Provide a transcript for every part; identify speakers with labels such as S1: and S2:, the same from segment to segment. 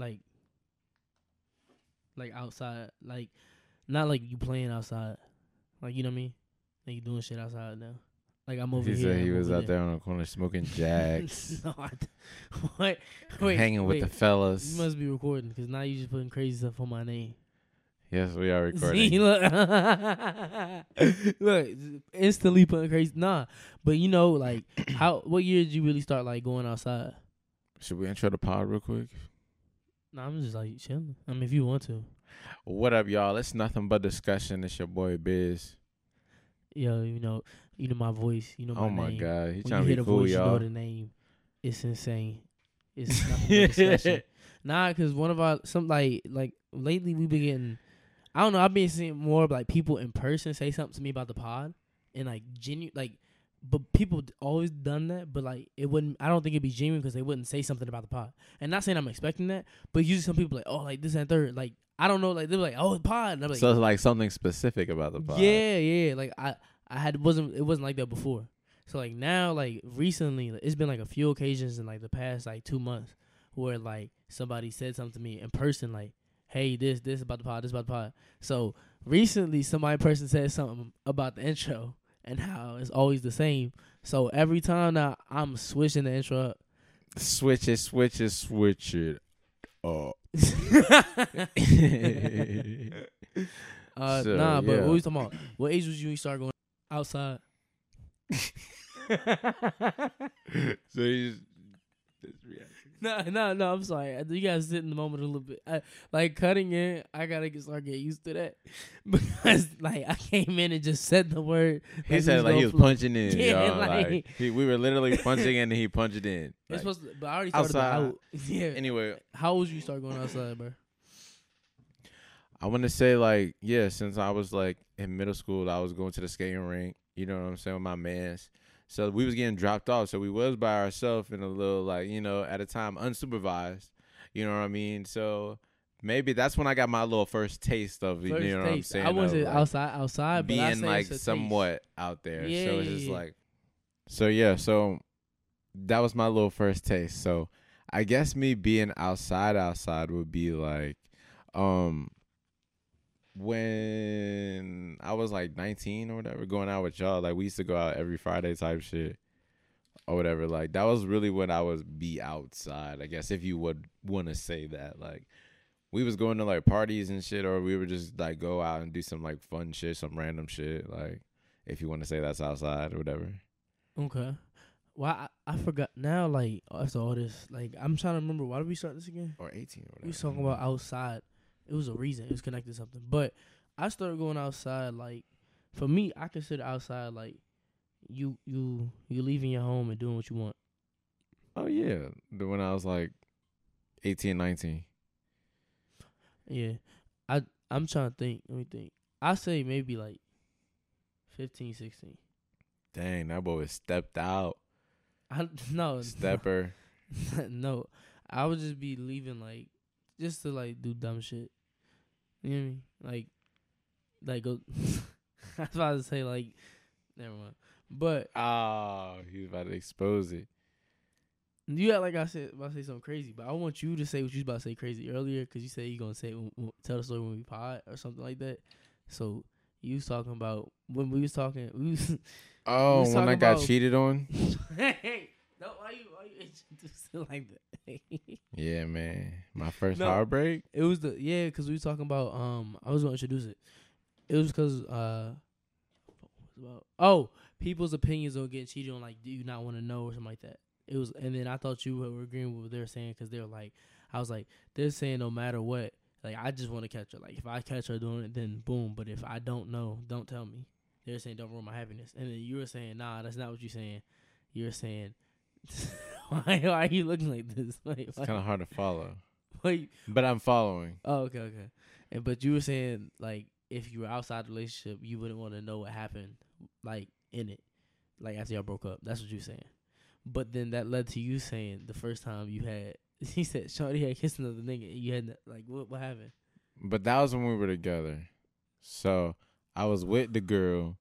S1: like like outside, like not like you playing outside, like you know what I mean? Like you doing shit outside now. Like I'm over
S2: he
S1: here.
S2: said he
S1: I'm
S2: was out there on the corner smoking jacks,
S1: no, I, what? Wait,
S2: hanging with the fellas.
S1: You must be recording because now you just putting crazy stuff on my name.
S2: yes, we are
S1: See,
S2: recording.
S1: look, look, instantly putting crazy. Nah, but you know, like, how? What year did you really start like going outside?
S2: Should we intro the pod real quick?
S1: Nah, I'm just like chilling. I mean, if you want to,
S2: What up, y'all? It's nothing but discussion. It's your boy Biz.
S1: yo, you know, you know my voice, you know my
S2: oh my
S1: name.
S2: god, he
S1: When
S2: trying
S1: you
S2: to
S1: hear
S2: be cool,
S1: voice, you know
S2: y'all.
S1: the name. It's insane. It's nothing but discussion. Nah, cause one of our some like like lately we've been getting. I don't know. I've been seeing more of like people in person say something to me about the pod, and like genuine like, but people always done that. But like it wouldn't. I don't think it'd be genuine because they wouldn't say something about the pod. And not saying I'm expecting that, but usually some people like oh like this and third like I don't know like they're like oh it's pod. And I'm like
S2: so it's like something specific about the pod.
S1: yeah, yeah. Like I, I had wasn't it wasn't like that before. So like now, like recently, like, it's been like a few occasions in like the past like two months where like somebody said something to me in person, like, "Hey, this this about the pod, this about the pod." So recently, somebody person said something about the intro and how it's always the same. So every time now, I'm switching the intro up.
S2: Switch it, switch it, switch it. Oh.
S1: uh,
S2: So,
S1: nah, but
S2: yeah.
S1: what we talking about? What age was you when you start going outside?
S2: so he's.
S1: No, no, no. I'm sorry. You guys sit in the moment a little bit. I, like cutting in, I gotta get start get used to that because like I came in and just said the word.
S2: He
S1: like,
S2: said like he was punching in.
S1: Yeah,
S2: y'all.
S1: like-
S2: Like, he, we were literally punching in and he punched it in.
S1: It's
S2: Like,
S1: supposed to, but I already started
S2: outside.
S1: out. Yeah.
S2: anyway,
S1: How old you start going outside, bro?
S2: I want to say like yeah, since I was like in middle school, I was going to the skating rink. You know what I'm saying with my mans. So we was getting dropped off. So we was by ourselves in a little like you know at a time unsupervised. You know what I mean? So maybe that's when I got my little first taste of
S1: First
S2: you know what I'm saying.
S1: I wasn't
S2: like,
S1: outside, outside, but I
S2: being like
S1: a taste.
S2: somewhat out there.
S1: Yeah,
S2: so it's just
S1: yeah.
S2: like so yeah, so that was my little first taste. So I guess me being outside outside would be like um when I was like 19 or whatever going out with y'all like we used to go out every Friday type shit or whatever like that was really when I was be outside I guess if you would want to say that like we was going to like parties and shit or we would just like go out and do some like fun shit some random shit like if you want to say that's outside or whatever
S1: Okay. Well, I, I forgot now. Like after all this, like I'm trying to remember. Why did we start this again?
S2: or 18 or whatever
S1: We was talking about outside. It was a reason. It was connected to something. But I started going outside. Like for me, I consider outside like you you you leaving your home and doing what you want.
S2: oh yeah the when I was like 18 19
S1: Yeah. I I'm trying to think. Let me think. I say maybe like 15, 16.
S2: dang that boy was stepped out
S1: I no
S2: stepper
S1: no. I would just be leaving like just to like do dumb shit. You know what I mean? Like like go I was about to say like never mind. But ah,
S2: oh he was about to expose it
S1: you act like I said about to say something crazy, but I want you to say what you was about to say crazy earlier because you said you gonna say it when- when- tell the story when we pod or something like that. So you was talking about when we was talking. We was
S2: oh
S1: was
S2: when I got
S1: about-
S2: cheated on
S1: hey, no, why you why you introduce it like that?
S2: yeah man my first
S1: No.
S2: heartbreak
S1: It was the yeah, because we were talking about um. I was gonna introduce it. It was because uh, what was it about oh, people's opinions on getting cheated on. Like, do you not want to know or something like that? It was, and then I thought you were agreeing with what they were saying because they were like, I was like, they're saying no matter what, like I just want to catch her. Like if I catch her doing it, then boom. But if I don't know, don't tell me. They're saying don't ruin my happiness, and then you were saying nah, that's not what you're saying. You're saying. why, why are you looking like this? Wait,
S2: it's kind of hard to follow
S1: why,
S2: but I'm following
S1: Oh, okay, okay. And but you were saying like if you were outside the relationship, you wouldn't want to know what happened like in it, like after y'all broke up. That's what you were saying. But then that led to you saying the first time you had, he said, "Shorty had kissed another nigga." and You had like what? What happened?
S2: But that was when we were together. So I was with the girl,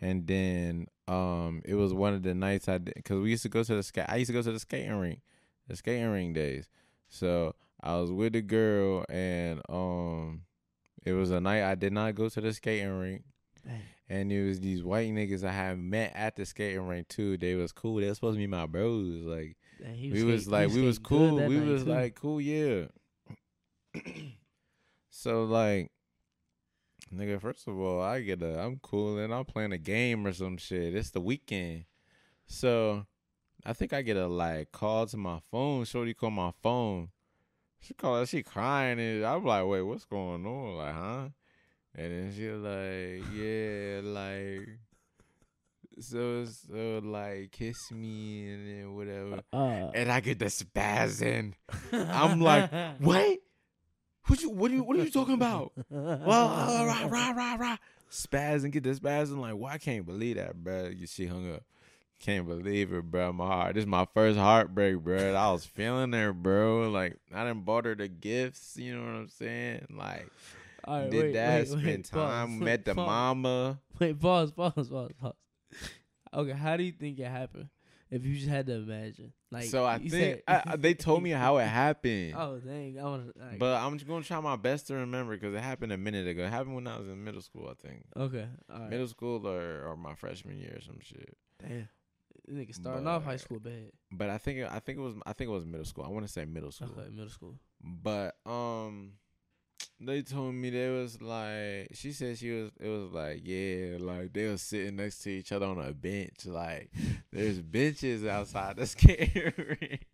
S2: and then um, it was one of the nights I did because we used to go to the skate. I used to go to the skating rink, the skating rink days. So I was with a girl and um it was a night I did not go to the skating rink.
S1: Dang.
S2: And it was these white niggas I had met at the skating rink too. They was cool. They was supposed to be my bros. Like
S1: Dang, he
S2: we
S1: skate-
S2: was like we was cool. We was
S1: too.
S2: like cool, yeah. so like nigga, first of all, I get a I'm cool and I'm playing a game or some shit. It's the weekend. So I think I get a like call to my phone. Shorty call my phone. She called she crying and I'm like, wait, what's going on? Like, huh? And then she like, yeah, like so so like kiss me and then whatever.
S1: Uh,
S2: And I get the spazzing. I'm like, what? What you what are you what are you talking about? Well, uh, rah, rah, rah, rah. Spaz and get the spaz and like, well, I can't believe that, bro. You she hung up. Can't believe it, bro. My heart. This is my first heartbreak, bro. I was feeling her, bro. Like I done bought her the gifts. You know what I'm saying? Like
S1: All right,
S2: did
S1: wait,
S2: that,
S1: wait,
S2: spend
S1: wait,
S2: time,
S1: pause,
S2: met the
S1: pause.
S2: mama.
S1: Wait, pause, pause, pause, pause. Okay, how do you think it happened? If you just had to imagine, like,
S2: so I think
S1: said-
S2: I, they told me how it happened.
S1: Oh dang, I want to.
S2: But I'm just gonna try my best to remember because it happened a minute ago. It happened when I was in middle school, I think.
S1: okay, all right.
S2: Middle school or, or my freshman year or some shit.
S1: Damn, this nigga starting off high school bad.
S2: But I think it- I think it was I think it was middle school. I want to say middle school.
S1: Okay, middle school.
S2: But um, they told me they was like she said she was it was like yeah like they was sitting next to each other on a bench like there's benches outside the skating rink.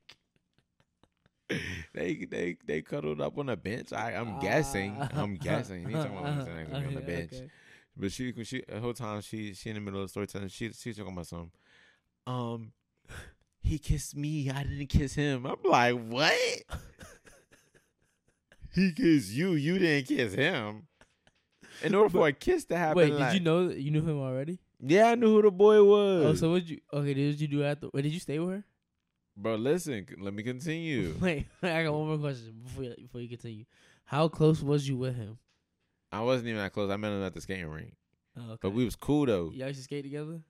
S2: They they they cuddled up on a bench. I I'm guessing.
S1: Ah.
S2: I'm guessing. He talking about sitting next to me on the bench.
S1: okay.
S2: But she, she, the whole time she, she in the middle of the story telling, she, she's talking about some Um, he kissed me. I didn't kiss him. I'm like, what? he kissed you. You didn't kiss him. In order for a kiss to happen,
S1: Wait, did
S2: like-
S1: you know that you knew him already?
S2: Yeah, I knew who the boy oh, was.
S1: Oh, so what you? Okay, did you do after? Wait, did you stay with her?
S2: Bro, listen. Let me continue.
S1: Wait, I got one more question before you, before you continue. How close was you with him?
S2: I wasn't even that close. I met him at the skating rink,
S1: Oh, okay.
S2: but we was cool though.
S1: y'all used to skate together.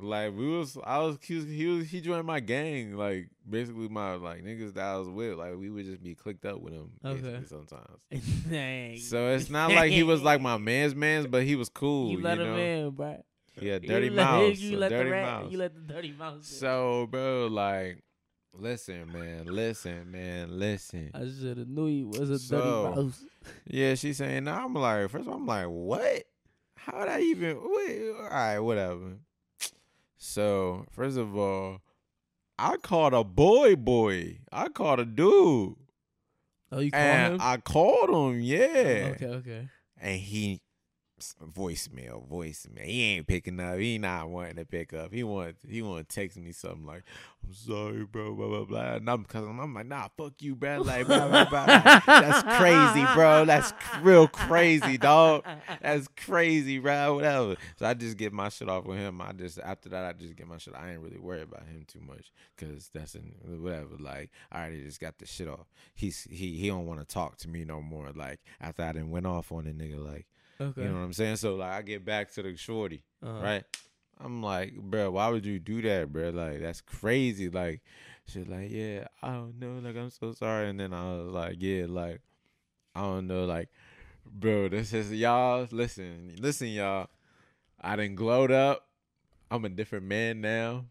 S2: Like we was, I was, he was, he was, he joined my gang. Like basically my like niggas that I was with. Like we would just be clicked up with him.
S1: Okay.
S2: sometimes.
S1: Dang.
S2: So it's not like he was like my man's man's, but he was cool.
S1: you
S2: You,
S1: let
S2: know,
S1: him in, bro.
S2: Yeah,
S1: You
S2: dirty
S1: let-
S2: mouse.
S1: You let
S2: dirty
S1: the rat.
S2: mouse.
S1: You let the dirty mouse. in.
S2: so bro, like, listen, man, listen, man, listen.
S1: I should have knew he was a
S2: So-
S1: dirty mouse.
S2: Yeah, she's saying. Now I'm like, first of all, I'm like, what? How would I even? Wait, all right, whatever. So first of all, I called a boy, boy. I called a dude,
S1: Oh, you
S2: called
S1: him?
S2: I called him. Yeah,
S1: Okay, okay.
S2: and he voicemail, voicemail. He ain't picking up. He not wanting to pick up. He want he want to text me something like, "I'm sorry, bro," blah blah blah. And I'm cause I'm, I'm like, "Nah, fuck you, bro." Like, blah blah blah. That's crazy, bro. That's real crazy, dog. That's crazy, bro. Whatever. So I just get my shit off with him. I just after that, I just get my shit. I ain't really worried about him too much because that's in whatever. Like I already just got the shit off. He's he he don't want to talk to me no more. Like after I done went off on the nigga, like
S1: Okay.
S2: you know what I'm saying. So like I get back to the shorty,
S1: Uh-huh.
S2: right? I'm like, bro, why would you do that, bro? Like that's crazy. Like she's like, yeah, I don't know. Like I'm so sorry. And then I was like, yeah, like I don't know, like, bro, this is y'all. Listen, listen, y'all. I didn't glowed up. I'm a different man now,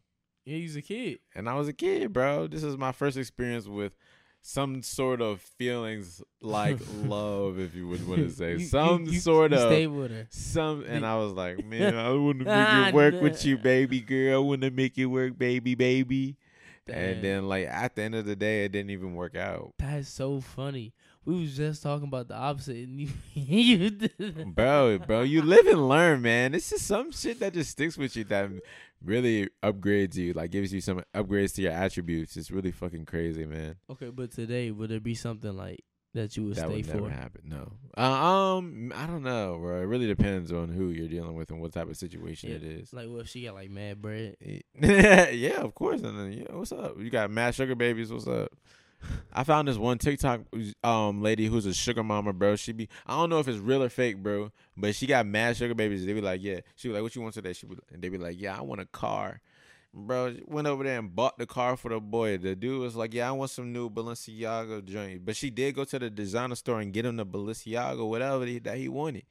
S1: Yeah, he's a kid.
S2: and I was a kid, bro. This is my first experience with some sort of feelings like love, if you would want to say,
S1: You- you-
S2: some
S1: you-
S2: sort of
S1: stayed with her.
S2: some. And I was like, man, I want to make it work with you, baby girl. I want to make it work, baby, baby.
S1: Damn.
S2: And then, like at the end of the day, it didn't even work out.
S1: That's so funny. We was just talking about the opposite, and you, you did.
S2: bro, bro, you live and learn, man. It's just some shit that just sticks with you that really upgrades you, like gives you some upgrades to your attributes. It's really fucking crazy, man.
S1: Okay, but today would it be something like that you would
S2: that
S1: stay
S2: would
S1: for?
S2: never happen. No, uh, um, I don't know, bro. It really depends on who you're dealing with and what type of situation
S1: Yeah,
S2: it is.
S1: Like, what if she got like mad bread?
S2: yeah, of course. And then, yeah, what's up? You got mad sugar babies. What's up? I found this one TikTok um lady who's a sugar mama, bro. She be I don't know if it's real or fake, bro, but she got mad sugar babies. They be like, yeah. She be like, what you want today? She be, and they be like, yeah, I want a car. Bro, went over there and bought the car for the boy. The dude was like, "Yeah, I want some new Balenciaga joint," but she did go to the designer store and get him the Balenciaga, whatever that he wanted.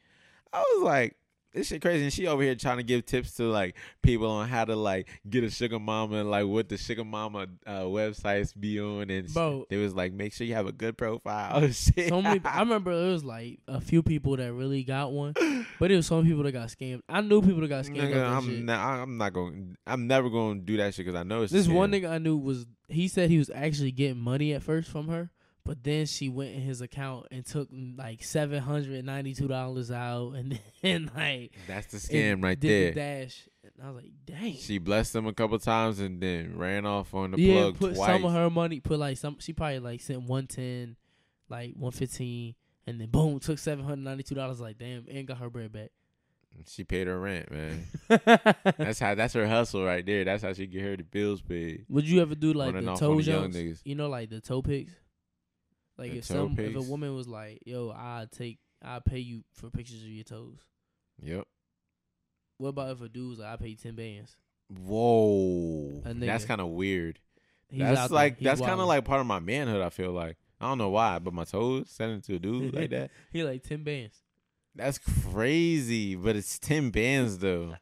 S2: I was like, this shit crazy. And she over here trying to give tips to like people on how to like get a sugar mama and like what the sugar mama uh, websites be on. And
S1: Bro.
S2: they was like, make sure you have a good profile. Shit.
S1: So many. I remember it was like a few people that really got one, but it was some people that got scammed. I knew people that got scammed.
S2: Nigga,
S1: off that shit.
S2: I'm not. I'm not going. I'm never going to do that shit because I know it's.
S1: This one nigga I knew was he said he was actually getting money at first from her, but then she went in his account and took mm, like seven hundred ninety two dollars out, and then like
S2: That's the scam right
S1: did
S2: there.
S1: The dash, and I was like, dang.
S2: She blessed him a couple times and then ran off on the
S1: yeah,
S2: plug
S1: put
S2: twice.
S1: some of her money. Put like some. She probably like sent one ten, like one fifteen, and then boom, took seven hundred ninety two dollars. Like damn, and got her bread back.
S2: She paid her rent, man. that's how. That's her hustle right there. That's how she get her the bills paid.
S1: Would you ever do like
S2: Running
S1: the toe
S2: on the young
S1: jumps? You know, like the toe pics. Like if some if a woman was like, "Yo, I take, I pay you for pictures of your toes."
S2: Yep.
S1: What about if a dude was like, "I pay you ten bands"?
S2: Whoa. That's kind of weird.
S1: He's
S2: that's like that's kind of like part of my manhood. I feel like I don't know why, but my toes sending to a dude like that.
S1: he like ten bands.
S2: That's crazy. But it's ten bands though.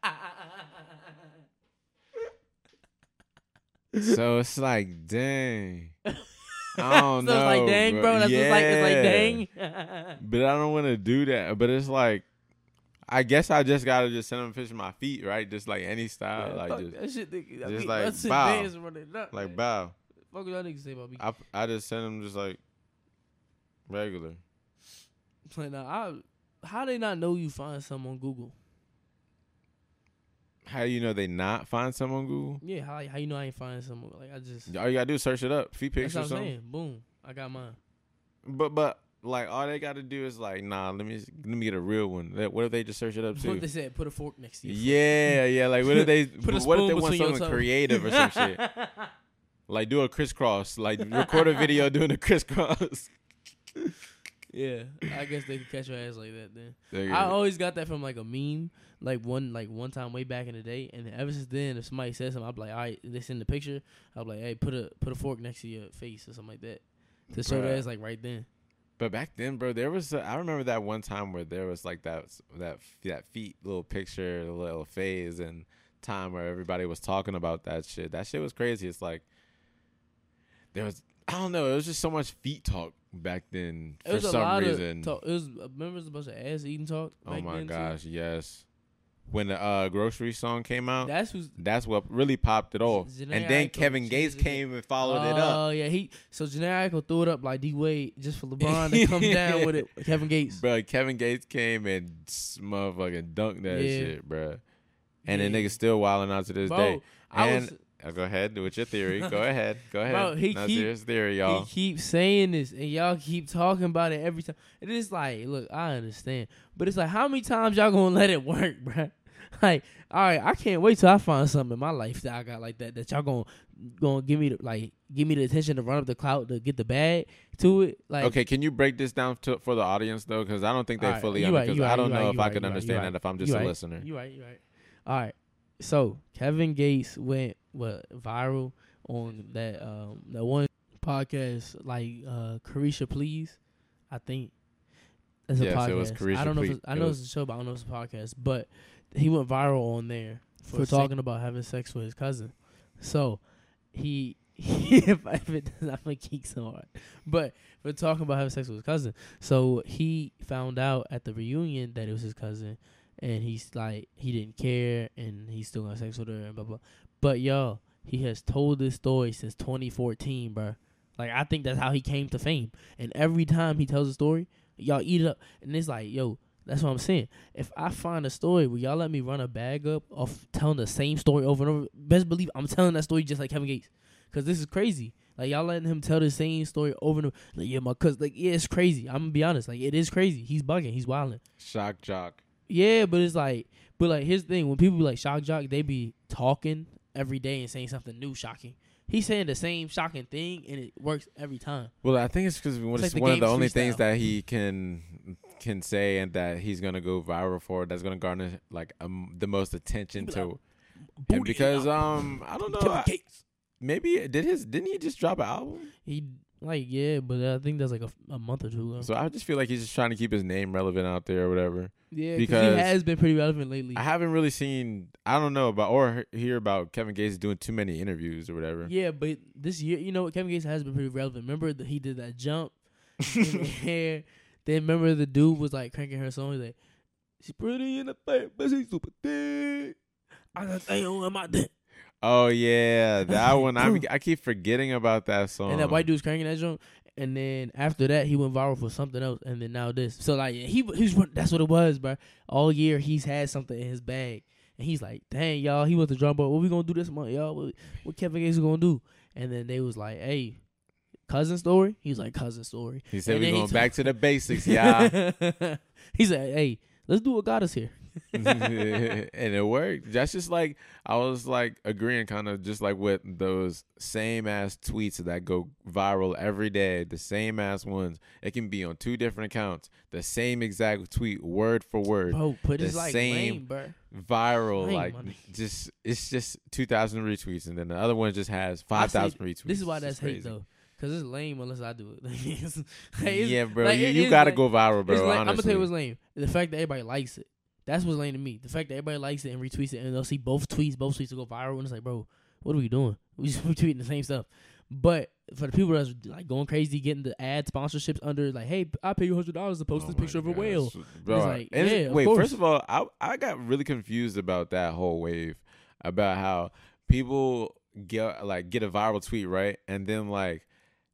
S2: so it's like, dang. I oh, don't
S1: so
S2: know.
S1: it's like, dang, bro. That's just like it's like,
S2: Yeah.
S1: dang.
S2: But I don't want to do that. But it's like, I guess I just gotta just send them of my feet, right? Just like any style,
S1: Yeah,
S2: like just
S1: shit, nigga. I
S2: just
S1: mean,
S2: like, bow.
S1: up,
S2: like
S1: man.
S2: bow.
S1: Fuck what y'all niggas say about me.
S2: I I just send them just like regular.
S1: Like, now, I, how they not know you find something on Google?
S2: How you know they not find some on Google?
S1: Yeah, how how you know I ain't find something? Like I just
S2: All you gotta do is search it up, feet pics or
S1: what I'm
S2: something.
S1: saying. Boom, I got mine.
S2: But but like all they gotta do is like, nah, let me let me get a real one. What if they just search it up
S1: What
S2: too?
S1: they said? Put a fork next to you.
S2: Yeah, yeah. Like what if they
S1: Put a
S2: what if they want something creative or some shit? Like do a crisscross. Like record a video doing a crisscross.
S1: yeah, I guess they could catch your ass like that. Then I
S2: go.
S1: always got that from like a meme, like one like one time way back in the day, and ever since then, if somebody says something, I'm like, all right, they send the picture, I'm like, hey, put a put a fork next to your face or something like that, to show that it's like right then.
S2: But back then, bro, there was a, I remember that one time where there was like that that that feet little picture, little phase, and time where everybody was talking about that shit. That shit was crazy. It's like there was I don't know. It was just so much feet talk back then
S1: It
S2: for some reason.
S1: talk. It was remember it was a bunch of ass eating talk.
S2: oh my
S1: then, too?
S2: gosh, yes. When the uh, grocery song came out,
S1: That's who's
S2: that's what really popped it off. And then Kevin Gates came and followed it up.
S1: Oh yeah, he so Aiko threw it up like D Wade just for LeBron to come down with it. Kevin Gates.
S2: Bro, Kevin Gates came and motherfucking dunked that
S1: Yeah.
S2: shit, bro. And
S1: Yeah.
S2: the nigga still wilding out to this
S1: Bro,
S2: day.
S1: I was
S2: go ahead do with your theory. Go ahead. Go ahead.
S1: Bro, he
S2: Now,
S1: keep-
S2: theory, y'all.
S1: He keeps saying this, and y'all keep talking about it every time. It is like, look, I understand, but it's like, how many times y'all gonna let it work, bro? Like, all right, I can't wait till I find something in my life that I got like that that y'all gonna gonna give me the, like give me the attention to run up the clout to get the bag to it. Like,
S2: okay, can you break this down to, for the audience though? Because I don't think they
S1: Alright,
S2: fully
S1: right,
S2: understand.
S1: right,
S2: I don't know if I
S1: right,
S2: can
S1: right,
S2: understand
S1: right.
S2: that if I'm just a
S1: right.
S2: listener.
S1: You right, you right. All right. So Kevin Gates went what viral on that um that one podcast like uh Caresha Please, I think. That's a
S2: Yes,
S1: podcast.
S2: it was Caresha
S1: I don't know. If
S2: Please.
S1: it's, I
S2: It
S1: know
S2: was-
S1: it's a show, but I don't know if it's a podcast. But he went viral on there for,
S2: For
S1: talking about having sex with his cousin. So he, if, if it does, I'm gonna keep so hard, but for talking about having sex with his cousin. So he found out at the reunion that it was his cousin, and he's like he didn't care, and he's still gonna sex with her, and blah blah. But y'all, he has told this story since 2014, bro. Like I think that's how he came to fame, and every time he tells a story, y'all eat it up, and it's like, yo, that's what I'm saying. If I find a story where y'all let me run a bag up of telling the same story over and over, best believe I'm telling that story just like Kevin Gates, cause this is crazy. Like y'all letting him tell the same story over and over. Like yeah, my cousin. Like yeah, it's crazy. I'm gonna be honest. Like it is crazy. He's bugging. He's wilding.
S2: Shock jock.
S1: Yeah, but it's like, but like here's the thing: when people be like shock jock, they be talking every day and saying something new, shocking. He's saying the same shocking thing, and it works every time.
S2: Well, I think it's because it's,
S1: like the
S2: one of the only things that he can can say and that he's gonna go viral for. That's gonna garner like um, the most attention to. And because um I don't know I- maybe did his didn't he just drop an album?
S1: He like yeah, but I think that's like a, a month or two ago.
S2: So I just feel like he's just trying to keep his name relevant out there or whatever.
S1: yeah,
S2: because
S1: he has been pretty relevant lately.
S2: I haven't really seen I don't know about or hear about Kevin Gates doing too many interviews or whatever.
S1: Yeah, but this year, you know, Kevin Gates has been pretty relevant. Remember that he did that jump in the hair. Then remember the dude was like cranking her song. He's like, "She's pretty in the face, but she's super thick." I got thing on my dick.
S2: Oh yeah, that one. I I keep forgetting about that song.
S1: And that white dude's cranking that jump. And then after that, he went viral for something else. And then now this. So like he he's that's what it was, bro. All year he's had something in his bag, and he's like, "Dang, y'all, he went to drum board. What we gonna do this month, y'all? What, what Kevin Gates gonna do?" And then they was like, "Hey, cousin story." He's like, "Cousin story."
S2: He said
S1: And
S2: we're going
S1: took-
S2: back to the basics, y'all."
S1: he said, "Hey, let's do what got us here."
S2: and it worked. That's just like I was like agreeing, kind of just like with those same ass tweets that go viral every day. The same ass ones. It can be on two different accounts. The same exact tweet, word for word,
S1: Bro, but
S2: The
S1: it's like
S2: same-
S1: lame, bro.
S2: viral.
S1: Lame
S2: like
S1: money.
S2: just it's just two thousand retweets, and then the other one just has five thousand retweets.
S1: This is why that's hate though, because it's lame unless I do it. Like, like,
S2: yeah, bro,
S1: like,
S2: you,
S1: it
S2: you gotta
S1: lame.
S2: go viral, bro.
S1: I'm gonna tell you what's lame. The fact that everybody likes it. That's what's lame to me. The fact that everybody likes it and retweets it, and they'll see both tweets, both tweets will go viral, and it's like, bro, what are we doing? We just we tweeting the same stuff. But for the people that's like going crazy, getting the ad sponsorships under, like, hey, I pay you hundred dollars to post
S2: Oh
S1: this picture of a whale.
S2: Bro,
S1: like,
S2: and
S1: yeah,
S2: wait,
S1: course.
S2: first of all, I I got really confused about that whole wave about how people get like get a viral tweet, right? And then like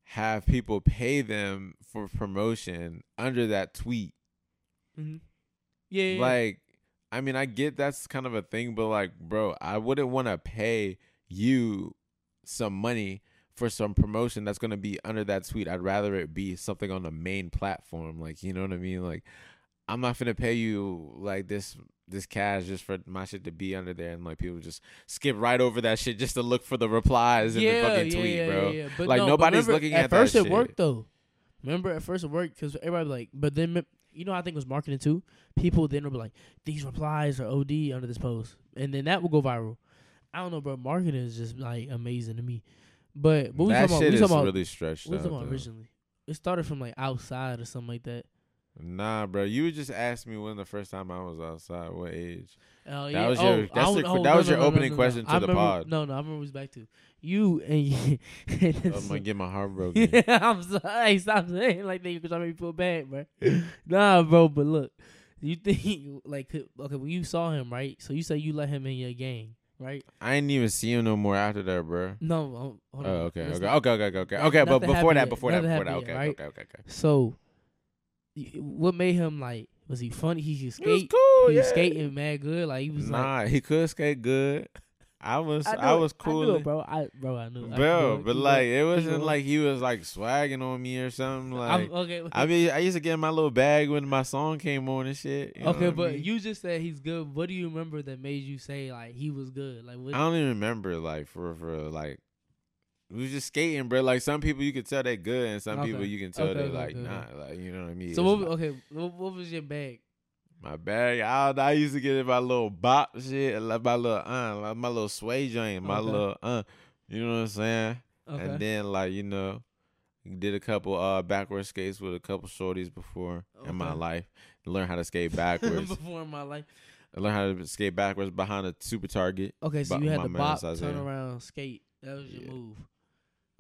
S2: have people pay them for promotion under that tweet.
S1: Mm-hmm. Yeah, yeah, yeah.
S2: Like I mean, I get that's kind of a thing, but like, bro, I wouldn't want to pay you some money for some promotion that's going to be under that tweet. I'd rather it be something on the main platform. Like, you know what I mean? Like, I'm not gonna pay you like this this cash just for my shit to be under there, and like people just skip right over that shit just to look for the replies in the fucking tweet,
S1: yeah,
S2: bro.
S1: yeah, yeah. But
S2: Like,
S1: no,
S2: nobody's
S1: remember,
S2: looking
S1: at
S2: at
S1: first it
S2: shit.
S1: worked though. Remember at first it worked because everybody was like, but then you know I think it was marketing too. People then would be like, these replies are OD under this post, and then that will go viral. I don't know, bro. Marketing is just like amazing to me. But what we talking about? We talking about,
S2: really stretched
S1: what we
S2: out.
S1: about
S2: though.
S1: originally? It started from like outside or something like that.
S2: Nah, bro. You just ask me when the first time I was outside. What age?
S1: Oh
S2: That was
S1: oh,
S2: your-
S1: I
S2: that's
S1: don't-
S2: the-
S1: oh,
S2: that was
S1: no,
S2: your
S1: no,
S2: opening
S1: no,
S2: question to
S1: I
S2: the
S1: remember-
S2: pod.
S1: No, no, I remember it was back to you and you.
S2: I'm gonna get my heart broken.
S1: Yeah, I'm sorry. Stop saying like that because I make me feel bad, bro. nah, bro. But look, you think like okay when you saw him, right? So you say you let him in your gang, right?
S2: I didn't even see him no more after that, bro.
S1: No, um, hold
S2: Oh,
S1: on.
S2: okay, okay, okay, okay, okay, okay. Okay, but before that, before that, before that, okay, okay, okay, okay.
S1: So, what made him like? Was he funny? He could
S2: He was cool.
S1: he was skating mad good. Like he was like.
S2: Nah, he could skate good. I was,
S1: I,
S2: I, was
S1: it. I knew
S2: cool,
S1: it, bro. I, bro, I knew. I
S2: bro.
S1: knew
S2: But
S1: Keep
S2: like,
S1: going.
S2: it wasn't
S1: going.
S2: like he was like swagging on me or something. Like,
S1: I'm, okay.
S2: I mean, I used to get in my little bag when my song came on and shit.
S1: okay,
S2: what I
S1: but
S2: mean?
S1: you just said he's good. What do you remember that made you say like he was good? Like what?
S2: I don't even remember like for for like we was just skating, bro. Like some people you could tell they're good, and some people you can tell
S1: Okay,
S2: they
S1: okay,
S2: like
S1: okay, okay.
S2: not. Like you know what I mean?
S1: so what? Okay, what, what was your bag?
S2: My bag, I, I used to get in my little bop shit, like my little uh, like my little sway joint, my
S1: Okay.
S2: little uh, you know what I'm saying?
S1: Okay.
S2: And then like you know, did a couple uh backward skates with a couple shorties before in my
S1: Okay.
S2: life. Learn how to skate backwards.
S1: Before in my life.
S2: I learned how to skate backwards behind a super target.
S1: Okay, so you had the
S2: man
S1: bop, turn around, skate. That was your
S2: Yeah.
S1: move.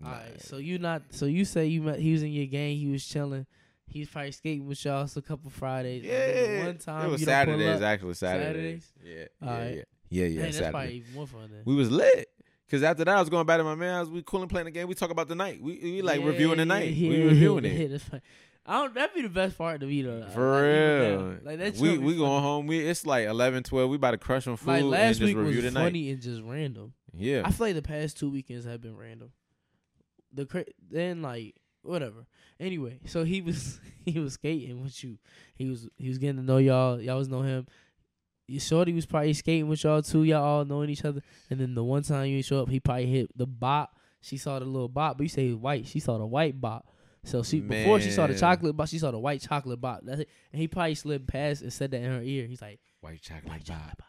S1: All right. So you not. So you say you met. He was in your gang. He was chilling. He's probably skating with y'all so a couple Fridays. and
S2: yeah,
S1: One time
S2: it was Saturdays actually. Saturdays.
S1: Saturdays?
S2: Yeah, yeah, yeah, yeah, yeah.
S1: Dang, that's
S2: Saturday.
S1: probably even more fun then.
S2: We was lit. Cause after that, I was going back to my man's. We cool and playing the game. We talk about the night. We we like
S1: Yeah,
S2: reviewing the night.
S1: yeah,
S2: we reviewing it
S1: that's. I don't. That'd be the best part to me though.
S2: for
S1: Like,
S2: real.
S1: Like that.
S2: we we going home. We it's like 11, 12. We about to crush on food
S1: Like
S2: and
S1: last
S2: just
S1: week was
S2: review the night.
S1: funny and just random.
S2: Yeah,
S1: I feel like the past two weekends have been random. The cra- then like whatever. Anyway, so he was he was skating with you. He was he was getting to know y'all. Y'all was know him. You shorty was probably skating with y'all too. Y'all all knowing each other. And then the one time you show up, he probably hit the bot. She saw the little bot, but you say white. She saw the white bot. So she before she saw the chocolate bot, she saw the white chocolate bot. That's it. And he probably slipped past and said that in her ear. He's like,
S2: white chocolate.
S1: white chocolate bot.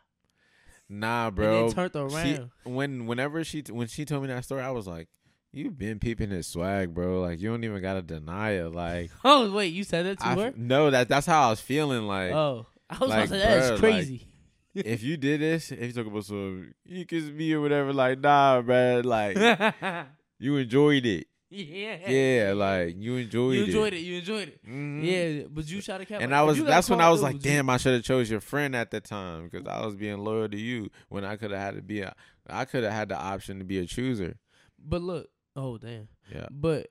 S2: Nah,
S1: and
S2: bro.
S1: then turned
S2: She, when whenever she when she told me that story, I was like, "You've been peeping his swag, bro. Like you don't even gotta deny it. Like
S1: oh wait, you said that to
S2: I
S1: her?
S2: no, that that's how I was feeling. Like
S1: oh, I was
S2: like,
S1: about to say that's
S2: bruh, like-
S1: crazy.
S2: if you did this, if you talk about some you kiss me or whatever, like nah, man. Like you enjoyed it.
S1: yeah,
S2: Yeah, like you enjoyed it.
S1: you enjoyed it. You enjoyed it.
S2: Mhm.
S1: Yeah, but you shot a cat.
S2: And
S1: like,
S2: I was that's when I was like,
S1: would you-
S2: damn, I should have chose your friend at the time because I was being loyal to you when I could have had to be a, I could have had the option to be a chooser.
S1: But look, oh damn.
S2: Yeah.
S1: But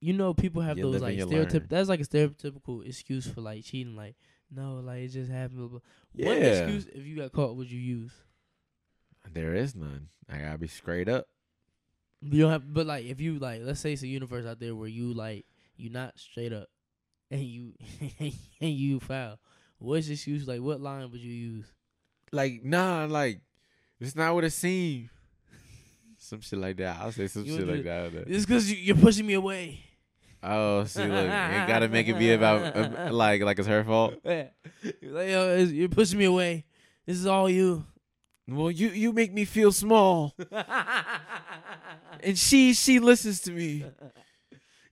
S1: you know, people have
S2: You
S1: those like
S2: and you
S1: stereotyp. That's like a stereotypical excuse for like cheating. Like, no, like it just happened. What
S2: Yeah.
S1: excuse if you got caught would you use?
S2: There is none. I gotta be straight up.
S1: You don't have, but like if you like, let's say it's a universe out there where you like you not straight up, and you and you foul. What's the excuse? Like, what line would you use?
S2: Like nah, like it's not what it seems. Some shit like that. I'll say some
S1: You
S2: shit like that.
S1: It's because you, you're pushing me away.
S2: Oh, see, look, ain't gotta make it be about uh, like like it's her fault.
S1: Yeah. Like, yo, you're pushing me away. This is all you.
S2: Well, you you make me feel small, and she she listens to me.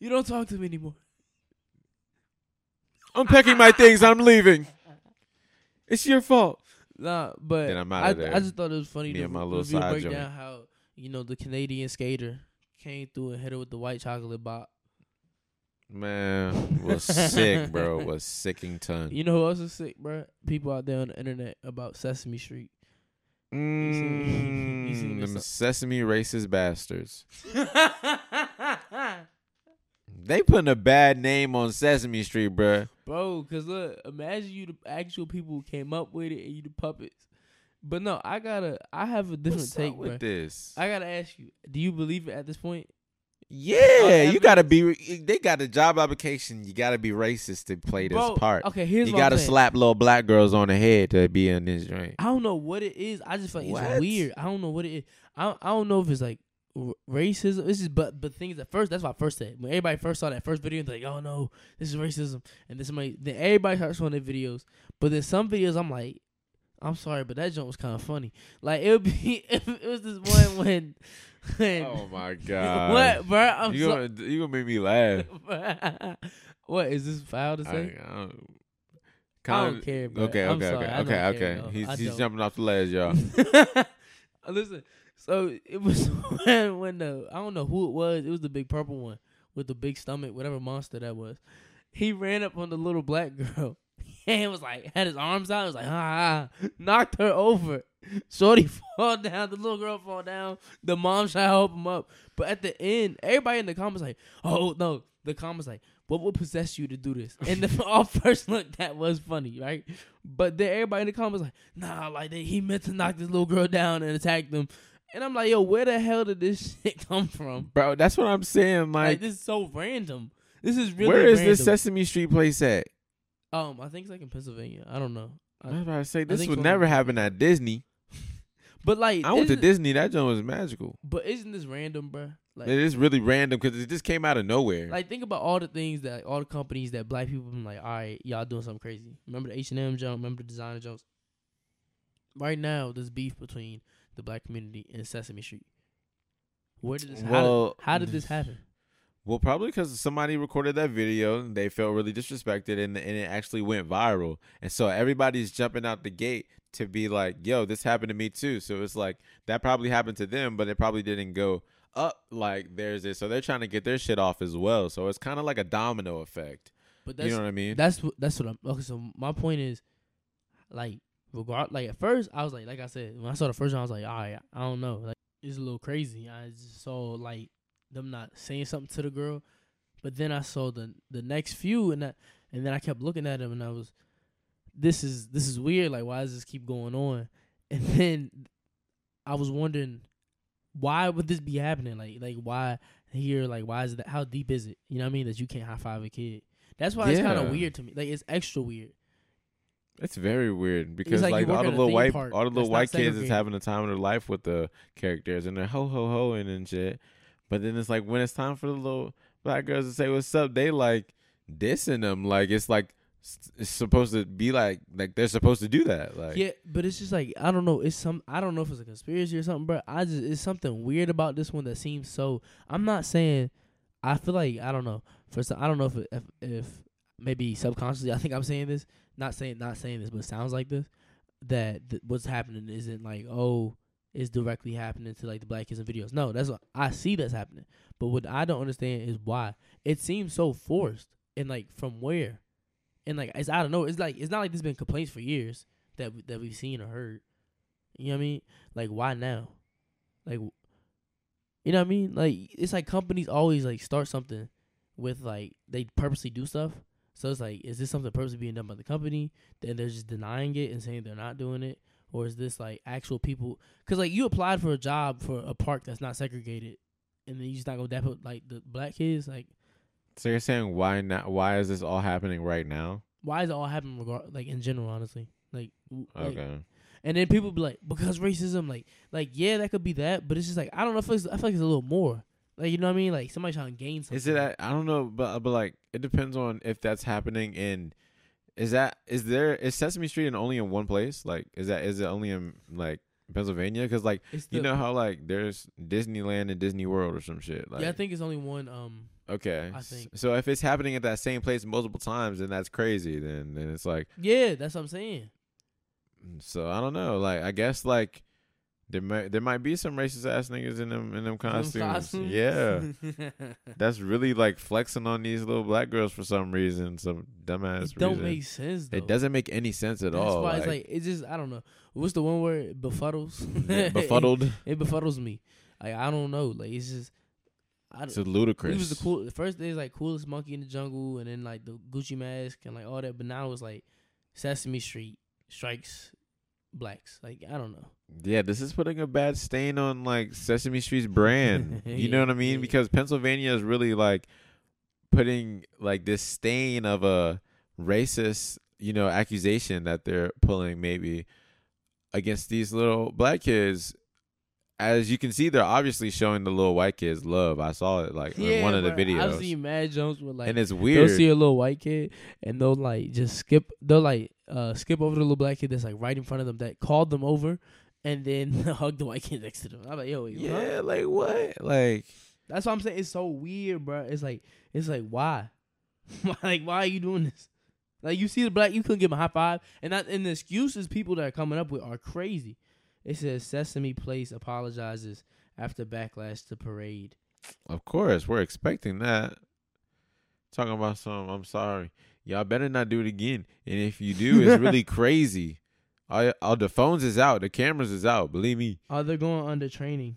S1: you don't talk to me anymore.
S2: I'm packing my things. I'm leaving. It's your fault.
S1: Nah, but
S2: Then I'm
S1: I,
S2: there.
S1: I just thought it was funny
S2: Me
S1: to
S2: and my little side
S1: break
S2: joint.
S1: down how you know the Canadian skater came through and hit her with the white chocolate bop.
S2: Man, was sick, bro. Was sicking tongue.
S1: You know who else is sick, bro? People out there on the internet about Sesame Street. seen- you seen
S2: Mm, them sesame racist bastards. They putting a bad name on Sesame Street, bro.
S1: Bro, cause look, imagine you the actual people who came up with it and you the puppets. But no, I gotta I have a different
S2: What's
S1: take,
S2: with
S1: bro.
S2: this?
S1: I gotta ask you, do you believe it at this point?
S2: yeah, you gotta be. They got a job application. You gotta be racist to play this
S1: Bro,
S2: part.
S1: Okay, here's
S2: you gotta slap little black girls on the head to be in this joint.
S1: I don't know what it is. I just feel like
S2: What?
S1: it's weird. I don't know what it is. I don't, I don't know if it's like r- racism. This is but but things at first. That's what I first said when everybody first saw that first video. They're like, oh no, this is racism, and this somebody. Then everybody starts showing their videos. But then some videos, I'm like, I'm sorry, but that joke was kind of funny. Like it would be. it was this one when. when
S2: Oh my god!
S1: what, bro? I'm
S2: you
S1: sorry.
S2: gonna you gonna make me laugh?
S1: what is this foul to say?
S2: I don't,
S1: I don't care, bro.
S2: Okay, okay,
S1: sorry.
S2: okay,
S1: I
S2: okay,
S1: care,
S2: okay. He's
S1: I
S2: he's jumping off the ledge, y'all.
S1: Listen, so it was when when the I don't know who it was. It was the big purple one with the big stomach, whatever monster that was. He ran up on the little black girl and was like had his arms out. It Was like ah, knocked her over. Shorty fall down. The little girl fall down. The mom tried to help him up, but at the end, everybody in the comments like, oh no. The comments like, what would possess you to do this? And the all first look that was funny, right? But then everybody in the comments like, nah, like they, he meant to knock this little girl down and attack them. And I'm like, yo, where the hell did this shit come from?
S2: Bro, that's what I'm saying.
S1: Like,
S2: Like,
S1: this is so random. This is really
S2: where is
S1: random.
S2: this Sesame Street place at?
S1: Um, I think it's like in Pennsylvania. I don't know.
S2: I was about to say this would
S1: so.
S2: never happen at Disney.
S1: But like,
S2: I went to Disney. That joint was magical.
S1: But isn't this random, bro? Like,
S2: it is really random because it just came out of nowhere.
S1: like think about all the things that all the companies that black people been like, all right, y'all doing something crazy. Remember the H and M jump? Remember the designer jumps? Right now, there's beef between the black community and Sesame Street. Where did this? how, did, how did this happen?
S2: Well, probably because somebody recorded that video and they felt really disrespected and, and it actually went viral. And so everybody's jumping out the gate to be like, yo, this happened to me too. So it's like that probably happened to them, but it probably didn't go up like there's this. So they're trying to get their shit off as well. So it's kind of like a domino effect.
S1: But that's
S2: you know what I mean?
S1: That's what that's what I'm okay. So my point is, like, regard like at first I was like, like I said, when I saw the first one, I was like, all right, I don't know, like it's a little crazy. I just saw like them not saying something to the girl, but then I saw the the next few, and that and then I kept looking at them, and I was, this is this is weird. Like, why does this keep going on? And then I was wondering, why would this be happening? Like, like why here? Like, why is that? How deep is it? You know what I mean? That you can't high five a kid. That's why it's kind of weird to me. Like it's extra weird.
S2: It's very weird because
S1: like
S2: like, all the little white
S1: park
S2: all the little white kids is having the time of their life with the characters and they're ho ho hoing and shit. But then it's like when it's time for the little black girls to say what's up, they like dissing them. Like it's like it's supposed to be like like they're supposed to do that. Like
S1: Yeah, but it's just like I don't know. It's some I don't know if it's a conspiracy or something, but I just it's something weird about this one that seems so. I'm not saying. I feel like I don't know. For some, I don't know if, if if maybe subconsciously I think I'm saying this. Not saying not saying this, but sounds like this. That th- what's happening isn't like oh it's directly happening to like the black kids in videos. No, that's what I see that's happening. But what I don't understand is why it seems so forced and like from where, and like it's I don't know. It's like it's not like there's been complaints for years that that we've seen or heard. You know what I mean? Like why now? Like you know what I mean? Like it's like companies always like start something with like they purposely do stuff. So it's like, is this something purposely being done by the company? Then they're just denying it and saying they're not doing it, or is this like actual people? Because like you applied for a job for a park that's not segregated, and then you just not gonna dap up like the black kids. Like
S2: so you're saying why not? Why is this all happening right now?
S1: why is it all happening regard like in general? Honestly, like,
S2: Okay.
S1: And then people be like, because racism, like, like yeah, that could be that, but it's just like I don't know if it's, I feel like it's a little more. Like you know what I mean? Like somebody trying to gain something.
S2: Is it? I don't know, but but like it depends on if that's happening in. Is that is there is Sesame Street in only in one place? Like is that is it only in like Pennsylvania? Because like
S1: It's
S2: you
S1: the-
S2: know how like there's Disneyland and Disney World or some shit. Like
S1: yeah, I think it's only one. Um,
S2: okay,
S1: I think.
S2: so. If it's happening at that same place multiple times, then that's crazy. Then then it's like
S1: yeah, that's what I'm saying.
S2: so I don't know. Like I guess like there might there might be some racist ass niggas in them in them costumes.
S1: Costumes.
S2: Yeah. That's really like flexing on these little black girls for some reason, some dumbass
S1: it don't
S2: reason.
S1: make sense. Though.
S2: it doesn't make any sense at
S1: That's
S2: all.
S1: why
S2: like,
S1: it's like it's just I don't know. What's the one word it befuddles?
S2: befuddled.
S1: it befuddles me. Like I don't know. Like it's just. I
S2: It's ludicrous.
S1: he was the cool. The first day is like coolest monkey in the jungle, and then like the Gucci mask and like all that. But now it's like Sesame Street strikes blacks. Like I don't know.
S2: Yeah, this is putting a bad stain on like Sesame Street's brand. you know what I mean? Because Pennsylvania is really like putting like this stain of a racist, you know, accusation that they're pulling maybe against these little black kids. As you can see, they're obviously showing the little white kids love. I saw it like in one of the videos,
S1: I've seen Mad Jones with like
S2: and it's weird.
S1: they'll see a little white kid and they'll like just skip. They'll like uh skip over the little black kid that's like right in front of them that called them over, and then hug the white kid next to them. I'm like, yo, yeah.
S2: yeah, like what? Like
S1: That's what I'm saying. It's so weird, bro. It's like it's like why, like why are you doing this? Like you see the black, you couldn't give him a high five, and that and the excuses people that are coming up with are crazy. It says Sesame Place apologizes after backlash to parade.
S2: Of course, we're expecting that. Talking about some, I'm sorry. Y'all better not do it again. And if you do, it's really crazy. Oh, all, all oh, the phones is out, the cameras is out. Believe me.
S1: Are they're going under training.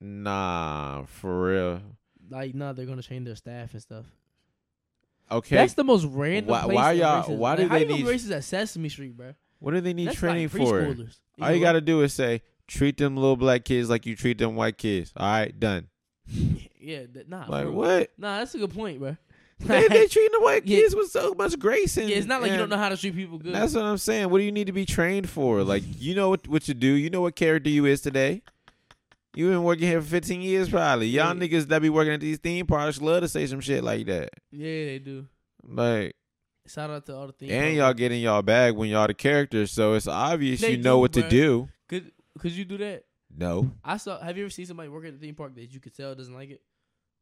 S2: Nah, for real.
S1: Like no, they're gonna train their staff and stuff.
S2: Okay.
S1: That's the most random.
S2: Why-
S1: place
S2: why y'all- why do
S1: how
S2: they
S1: you
S2: need-
S1: be racist at Sesame Street, bro?
S2: what do they need
S1: That's
S2: training
S1: like
S2: for?
S1: preschoolers.
S2: All you got to do is say, treat them little black kids like you treat them white kids. All right, done.
S1: yeah, nah.
S2: Like what?
S1: Nah, that's a good point, bro.
S2: They they treating the white
S1: Yeah.
S2: kids with so much grace and
S1: yeah, it's not like you don't know how to treat people good.
S2: That's what I'm saying. What do you need to be trained for? Like, you know what what you do. You know what character you is today. You been working here for 15 years, probably. Y'all
S1: Yeah.
S2: niggas that be working at these theme parks love to say some shit like that.
S1: yeah, they do.
S2: Like,
S1: Shout out to all the things.
S2: and y'all get in y'all bag when y'all the characters, so it's obvious
S1: They
S2: you know
S1: do,
S2: what to do.
S1: Could could you do that?
S2: No,
S1: I saw. Have you ever seen somebody work at the theme park that you could tell doesn't like it?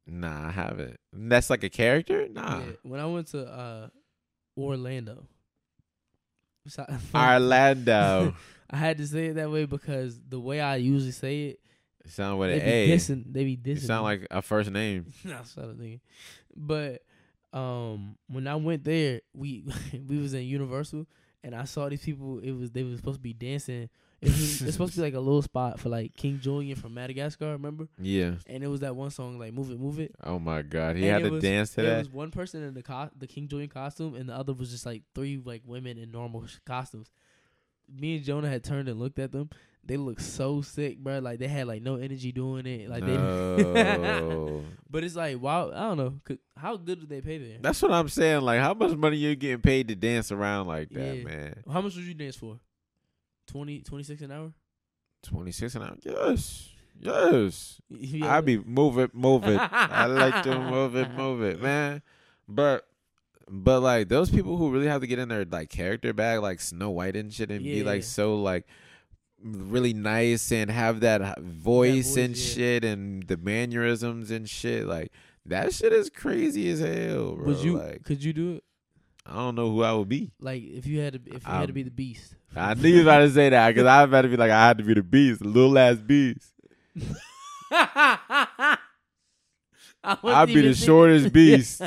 S2: Nah, I haven't. That's like a character. Nah,
S1: Yeah. When I went to uh, Orlando, So-
S2: Orlando.
S1: I had to say it that way because the way I usually say it,
S2: sound with
S1: they
S2: an
S1: be
S2: A.
S1: dissing. They be dissing.
S2: sound
S1: me.
S2: like a first name.
S1: nah, shut up, nigga. But um, when I went there, we we was in Universal, and I saw these people. It was they was supposed to be dancing. It it's supposed to be like a little spot for like King Julien from Madagascar. Remember?
S2: Yeah.
S1: And it was that one song like "Move It, Move It."
S2: Oh my God, he
S1: And
S2: had to
S1: was-
S2: dance to
S1: There
S2: that.
S1: was one person in the co- the King Julien costume, and the other was just like three like women in normal sh- costumes. Me and Jonah had turned and looked at them. They looked so sick, bro. Like they had like no energy doing it. Like they.
S2: no.
S1: but it's like wow, I don't know. How good did they pay there?
S2: That's what I'm saying. Like, how much money you getting paid to dance around like that,
S1: Yeah.
S2: man?
S1: How much would you dance for? 20, 26 an hour?
S2: Twenty six an hour. Yes, yes.
S1: Yeah.
S2: I be move it, move it. I like to move it, move it, man. But But like those people who really have to get in their like character bag, like Snow White and shit, and be like
S1: Yeah.
S2: so like really nice and have that voice,
S1: voice,
S2: and
S1: yeah.
S2: shit and the mannerisms and shit, like that shit is crazy as hell, bro.
S1: Would you?
S2: like
S1: could you do it?
S2: I don't know who I would be.
S1: Like if you had to, if you had to be the beast.
S2: I knew you was about to say that because I was about to be like, I had to be the beast, little ass beast.
S1: I
S2: I'd be the shortest beast.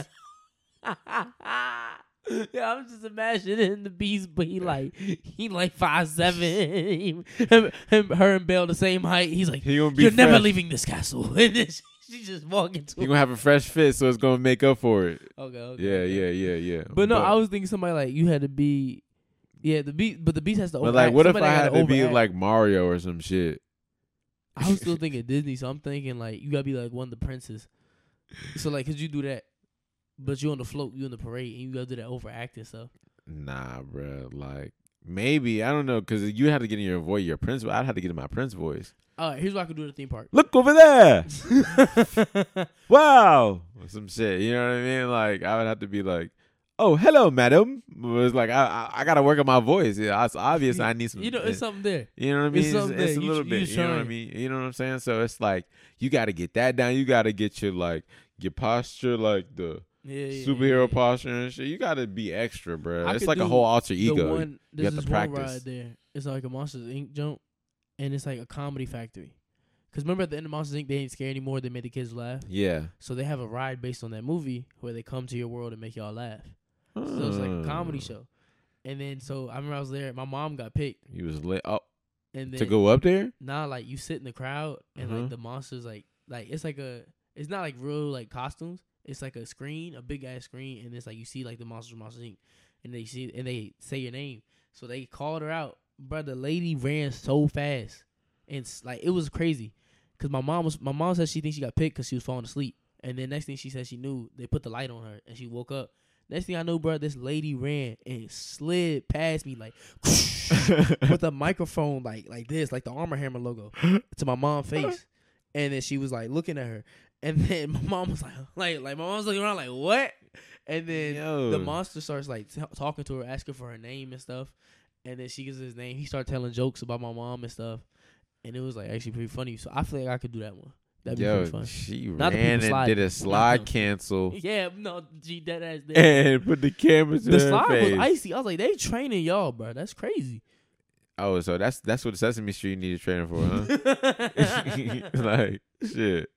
S1: yeah, I'm just imagining the beast, but he like he like five seven. him, him, her and Belle the same height. He's like,
S2: He gonna be
S1: you're never leaving this castle. And then she, she just walking to.
S2: He gonna have a fresh fit, so it's gonna make up for it.
S1: okay, okay,
S2: Yeah,
S1: okay.
S2: yeah, yeah, yeah.
S1: But no, I was thinking somebody like you had to be. Yeah, the beast, but the beast has to.
S2: But
S1: overact.
S2: like, what if I had
S1: gotta
S2: to be like Mario or some shit?
S1: I was still thinking Disney, so I'm thinking like you gotta be like one of the princes. So like, could you do that? But you on the float, you in the parade, and you gotta do that overacting stuff.
S2: Nah, bro. Like maybe I don't know because you had to get in your voice, your prince. I'd have to get in my prince voice.
S1: All right, here's what I could do at the theme park.
S2: Look over there! wow, or some shit. You know what I mean? Like I would have to be like, "Oh, hello, madam." It was like I, I I gotta work on my voice. Yeah, it's obvious. I need some.
S1: you know, it's something there.
S2: You know what I mean?
S1: It's
S2: It's, it's a
S1: there. You
S2: little
S1: tr-
S2: bit.
S1: you
S2: You know what I mean? You know what I'm saying? So it's like you got to get that down. You got to get your like your posture, like the
S1: Yeah, yeah,
S2: superhero
S1: yeah.
S2: posture and shit. You got to be extra, bro.
S1: I
S2: it's like a whole alter
S1: The
S2: ego.
S1: one,
S2: You
S1: there's
S2: have to
S1: this one
S2: practice.
S1: ride there. It's like a Monsters Inc. jump, and it's like a comedy factory. Cause remember at the end of Monsters Inc. they ain't scared anymore. They made the kids laugh.
S2: yeah.
S1: So they have a ride based on that movie where they come to your world and make y'all laugh. So it's like a comedy
S2: Oh.
S1: show. And then so I remember I was there. My mom got picked,
S2: He was lit up
S1: and then
S2: to go up there.
S1: now like you sit in the crowd and
S2: Mhm.
S1: like the monsters like like it's like a it's not like real like costumes. It's like a screen, a big ass screen, and it's like you see like the monsters Monsters Inc. And they see and they say your name. So they called her out, but the lady ran so fast, and like it was crazy. Cause my mom was my mom said she thinks she got picked because she was falling asleep, and then next thing she said she knew they put the light on her and she woke up. Next thing I know, bro, this lady ran and slid past me like with a microphone like like this, like the Arm & Hammer logo, to my mom's face, and then she was like looking at her, and then my mom was like, like, like my mom's looking around like what, and then
S2: Yo.
S1: the monster starts like t- talking to her, asking for her name and stuff, and then she gives his name. He started telling jokes about my mom and stuff, and it was like actually pretty funny. So I feel like I could do that one. That'd be
S2: Yo,
S1: pretty fun.
S2: she
S1: Not
S2: ran and did a slide cancel
S1: Yeah, no, G dead ass. there.
S2: and put the cameras to
S1: The
S2: her
S1: slide
S2: face.
S1: was icy. I was like, they training y'all, bro. That's crazy.
S2: Oh, so that's that's what Sesame Street needed training for, huh? like shit.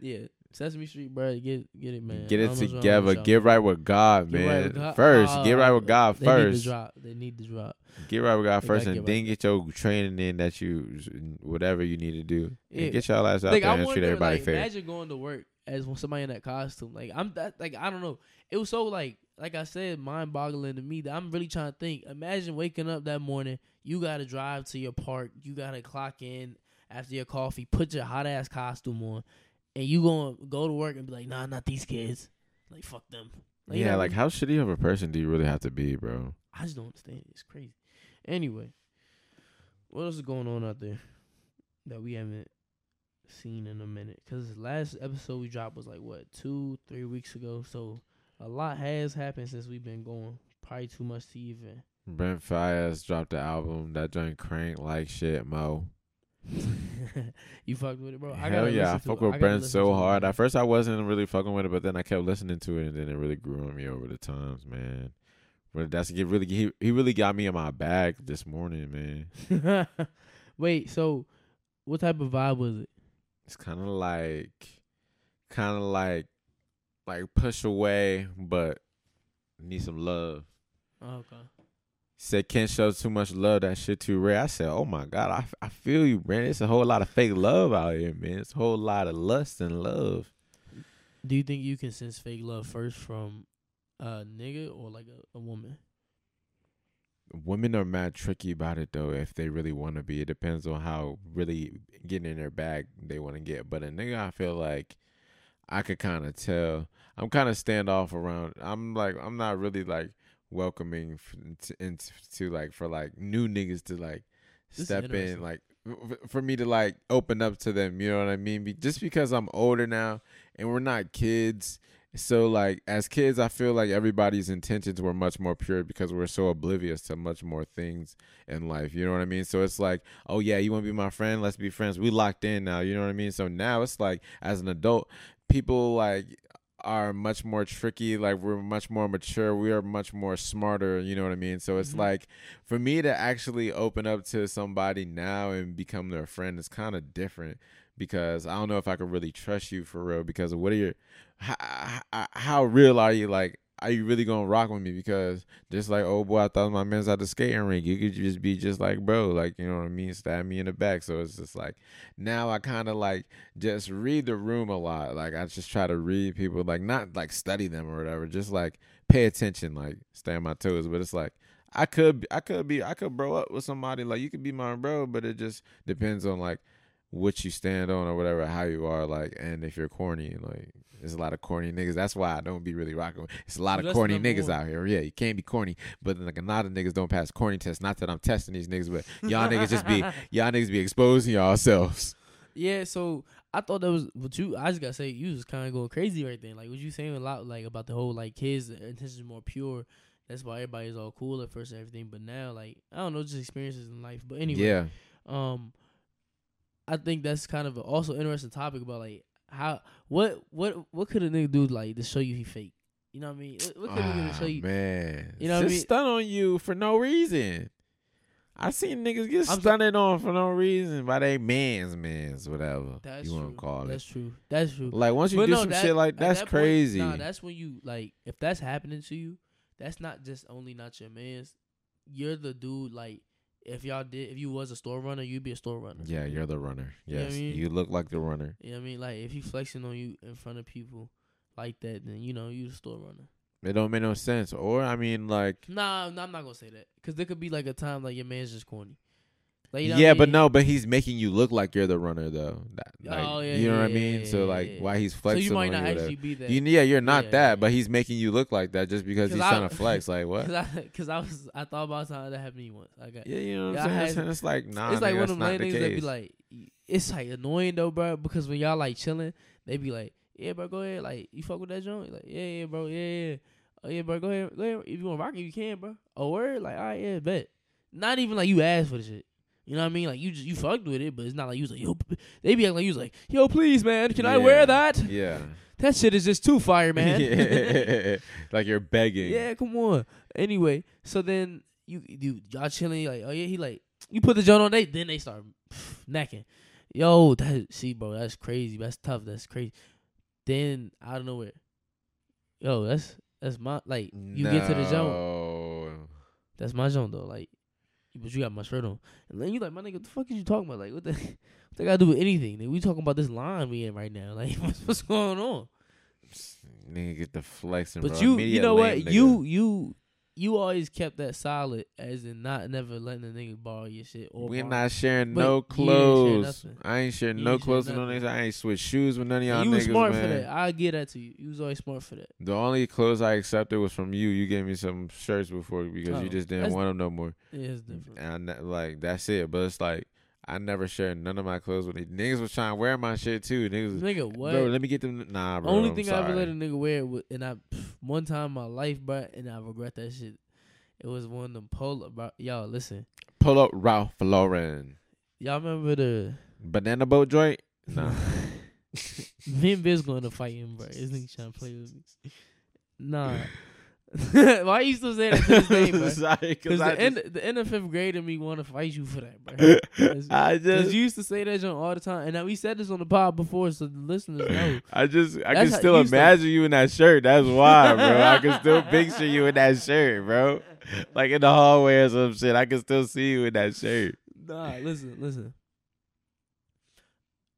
S1: yeah, Sesame Street, bro. Get get it, man.
S2: Get it
S1: don't know what's wrong
S2: together. Get right with God,
S1: Get
S2: man.
S1: right with God.
S2: First, get right
S1: Uh,
S2: with God
S1: they
S2: first.
S1: Need to drop. They need to drop.
S2: Get right with God
S1: They
S2: first, and
S1: get
S2: then
S1: right.
S2: get your training in that you whatever you need to do.
S1: Yeah.
S2: And get y'all ass out
S1: like
S2: there
S1: I
S2: and treat everybody
S1: like,
S2: fair.
S1: imagine going to work as somebody in that costume. Like I'm that, like I don't know. It was so like like I said, mind boggling to me that I'm really trying to think. Imagine waking up that morning, you gotta drive to your park, you gotta clock in after your coffee, put your hot ass costume on, and you gonna go to work and be like, nah, not these kids. Like fuck them. Like, you
S2: yeah,
S1: know,
S2: like how shitty of a person do you really have to be, bro?
S1: I just don't understand. It's crazy. Anyway, what else is going on out there that we haven't seen in a minute? Because last episode we dropped was like what two, three weeks ago. So a lot has happened since we've been going. Probably too much to even.
S2: Brent Faiyaz dropped the album. That joint crank like shit, Mo.
S1: you fucked with it, bro.
S2: Hell yeah, I fuck with Brent so
S1: to it,
S2: hard. At first, I wasn't really fucking with it, but then I kept listening to it, and then it really grew on me over the times, man. But that's get really he he really got me in my bag this morning, man.
S1: Wait, so what type of vibe was it?
S2: It's kind of like, kind of like, like push away, but need some love.
S1: Oh, okay.
S2: Said can't show too much love. That shit too rare. I said, oh my god, I, I feel you, man. It's a whole lot of fake love out here, man. It's a whole lot of lust and love.
S1: Do you think you can sense fake love first from a nigga or like a, a woman?
S2: Women are mad tricky about it though. If they really want to be, it depends on how really getting in their bag they want to get. But a nigga, I feel like I could kind of tell. I'm kind of standoff around. I'm like, I'm not really like welcoming into, into to like for like new niggas to like
S1: This
S2: step in, like for me to like open up to them. You know what I mean? Be, just because I'm older now and we're not kids so like as kids i feel like everybody's intentions were much more pure because we're so oblivious to much more things in life you know what i mean so it's like oh yeah you want to be my friend let's be friends we locked in now you know what i mean so now it's like as an adult people like are much more tricky like we're much more mature we are much more smarter you know what i mean so it's
S1: Mhm.
S2: like for me to actually open up to somebody now and become their friend is kind of different because I don't know if I could really trust you for real because of what are your how, how, how real are you like are you really gonna rock with me? Because just like oh boy I thought my man's at the skating rink. You could just be just like bro like you know what I mean? Stab me in the back. So it's just like now I kind of like just read the room a lot. Like I just try to read people like not like study them or whatever. Just like pay attention like stay on my toes. But it's like I could I could be I could bro up with somebody. Like you could be my bro but it just depends on like what you stand on or whatever, how you are, like, and if you're corny, like, there's a lot of corny niggas. That's why I don't be really rocking. with It's a lot of corny niggas
S1: one.
S2: out here. Yeah, you can't be corny, but like a lot of niggas don't pass corny tests. Not that I'm testing these niggas, but y'all niggas just be y'all niggas be exposing yourselves.
S1: Yeah, so I thought that was but you I just gotta say you was kinda going crazy right then. Like what you saying a lot like about the whole like kids intentions more pure. That's why everybody's all cool at first and everything. But now like I don't know, just experiences in life. But anyway.
S2: Yeah,
S1: um I think that's kind of also interesting topic about like how what what what could a nigga do like to show you he fake? You know what I mean? What, what could a nigga
S2: Ah,
S1: show you?
S2: man,
S1: You know what I mean?
S2: stun on you for no reason. I seen niggas get
S1: I'm-
S2: stunted on for no reason by they mans, mans, whatever
S1: That's
S2: you want
S1: true.
S2: to call
S1: That's
S2: it.
S1: true. That's true.
S2: Like once you
S1: But
S2: do
S1: no,
S2: some
S1: that-
S2: shit like that's
S1: that point,
S2: crazy.
S1: nah, that's when you like if that's happening to you, that's not just only not your man's. You're the dude like if y'all did if you was a store runner, you'd be a store runner.
S2: Yeah, you're the runner.
S1: You know I
S2: Yes,
S1: mean?
S2: you look like the runner.
S1: You know what I mean? Like if he flexing on you in front of people like that, then you know you're the store runner.
S2: It don't make no sense. Or I mean, like,
S1: Nah, no, I'm not gonna say that because there could be like a time like your man's just corny. Like, you know
S2: yeah,
S1: I
S2: but no, but he's making you look like you're the runner though. Like,
S1: Oh, yeah,
S2: you know
S1: yeah,
S2: what I mean? so like, why he's
S1: So
S2: flexing
S1: you might not
S2: you?
S1: actually be that.
S2: You, yeah, you're not that, but he's making you look like that just because he's
S1: I-
S2: trying to flex. Like what?
S1: Cause I, I was, I thought about something that happened to me once. I got,
S2: Yeah, you know what I'm saying.
S1: had-
S2: It's- like nah,
S1: it's like
S2: nigga,
S1: one of them
S2: not
S1: lame
S2: the
S1: niggas that be like, it's like annoying though, bro. Because when y'all like chilling, they be like, yeah, bro, go ahead. Like, you fuck with that joint? Like, yeah, yeah, bro, yeah, yeah. Oh yeah, bro, go ahead, go ahead. If you want to rock it, you can, bro. Oh word, like, all right, yeah, bet. Not even like you asked for the shit. You know what I mean? Like you just you fucked with it, but it's not like you was like yo. They be acting like you was like yo, please, man, can I wear that?
S2: yeah,
S1: That shit is just too fire, man.
S2: Yeah. like you're begging.
S1: Yeah, come on. Anyway, so then you you y'all chilling like oh yeah he like you put the joint on they then they start necking. Yo, that see bro, that's crazy. That's tough. That's crazy. Then out of nowhere, yo, that's that's my like you get to the joint.
S2: No.
S1: That's my joint though. Like, but you got my shirt on, and then you like my nigga. What the fuck is you talking about? Like, what the what they got to do with anything? Nigga, we talking about this line we in right now. Like, what's, what's going on?
S2: Nigga get the flexing,
S1: But
S2: bro.
S1: you,
S2: Immediate
S1: you know
S2: lame
S1: what?
S2: nigga.
S1: You, you, you always kept that solid, as in not never letting a nigga borrow your shit. Or
S2: We're
S1: borrow-
S2: not sharing
S1: But
S2: no
S1: you share
S2: clothes. I ain't sharing
S1: You
S2: no
S1: ain't share
S2: clothes with no niggas. I ain't switch shoes with none of y'all
S1: And you
S2: niggas,
S1: was smart
S2: man.
S1: for that. I get that to you. You was always smart for that.
S2: The only clothes I accepted was from you. You gave me some shirts before because
S1: Oh,
S2: you just didn't want them no more.
S1: Yeah, it's different.
S2: And I like that's it. But it's like I never shared none of my clothes with niggas. Niggas was trying to wear my shit too. Niggas, was,
S1: Nigga, what?
S2: bro, let me get them. Nah, bro.
S1: Only
S2: I'm
S1: thing I ever let a nigga wear, was, and I one time in my life, bro, and I regret that shit. It was one of them polo, bro. Y'all listen.
S2: pull up Ralph Lauren
S1: Y'all remember the
S2: banana boat joint. Nah,
S1: me and Biz going to fight him, bro. This nigga trying to play with me. Nah. Why you still say that to this day, bro?
S2: sorry, I
S1: the end, the end of fifth grade in me want to fight you for that, bro.
S2: I just,
S1: you used to say that joint all the time, and now we said this on the pod before, so the listeners know.
S2: I just, I
S1: That's
S2: can still
S1: you used to-
S2: imagine you in that shirt. That's why, bro. I can still picture you in that shirt, bro. Like in the hallway or some shit. I can still see you in that shirt.
S1: Nah, listen, listen.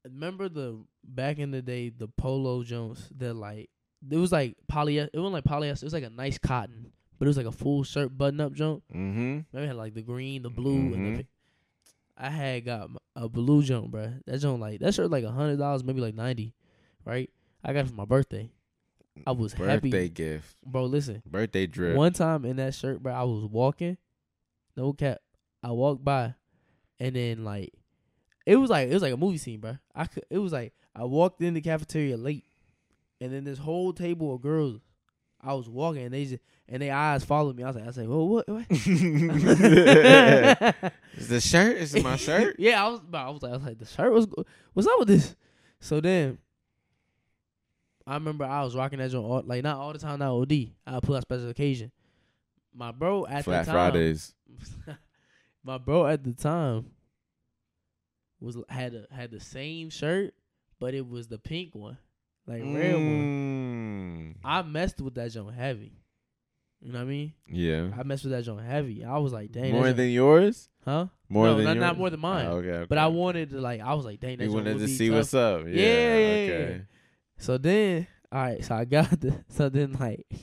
S1: Remember the back in the day, the polo Jones that like it was like polyester. It wasn't like polyester. It was like a nice cotton, but it was like a full shirt button up jump.
S2: Mm-hmm.
S1: Maybe it had like the green, the blue, and the.
S2: Mhm.
S1: pink. I had got a blue jump, bro. That jump like that shirt like a hundred dollars, maybe like ninety, right? I got it for my birthday. I was happy.
S2: Birthday gift.
S1: Bro, listen.
S2: Birthday drip.
S1: One time in that shirt, bro, I was walking, no cap. I walked by, and then like, it was like it was like a movie scene, bro. I could, it was like I walked in the cafeteria late, and then this whole table of girls, I was walking and they just and their eyes followed me. I was like, I like, well, what? what?
S2: Is the shirt? Is it my shirt?
S1: yeah, I was. I was like, I was like, the shirt was. What's up with this? So then, I remember I was rocking that joint all, like not all the time. Not OD. I pull out special occasion. My bro at
S2: Flat
S1: the time.
S2: Fridays.
S1: my bro at the time was had a, had the same shirt, but it was the pink one, like red one.
S2: Mm.
S1: I messed with that joint heavy. You know what I mean?
S2: Yeah.
S1: I messed with that joint heavy. I was like, dang,
S2: More
S1: joint-
S2: than yours?
S1: huh?
S2: More
S1: no,
S2: than
S1: not,
S2: yours?
S1: not more than mine.
S2: Oh, okay, okay.
S1: But I wanted to like, I was like, dang, that
S2: You wanted to see
S1: tough.
S2: what's up. Yeah.
S1: Yeah,
S2: okay.
S1: So then, all right, so I got the so then like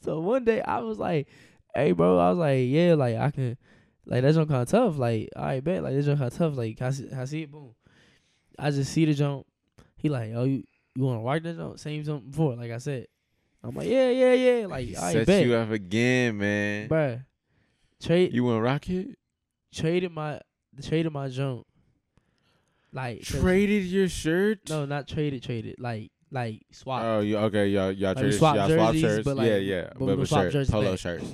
S1: so one day I was like, hey bro, I was like, yeah, like I can like that jump kinda tough. Like, all right, bet, like that jump kinda tough. Like, I see, I see it? Boom. I just see the jump. He like, oh, you you wanna rock that jump? Same jump before, like I said. I'm like, yeah, yeah, yeah. Like,
S2: He
S1: right,
S2: set
S1: bet.
S2: you up again, man.
S1: Bruh. Trade
S2: You want rocket?
S1: traded my traded my jump. Like
S2: Traded your shirt?
S1: No, not traded, traded. Like like swap.
S2: Oh, you okay? Y'all, y'all
S1: Like,
S2: traded,
S1: swap
S2: y'all swap shirts.
S1: but, like,
S2: yeah, yeah.
S1: but
S2: But, but shirt, polo
S1: back.
S2: shirts,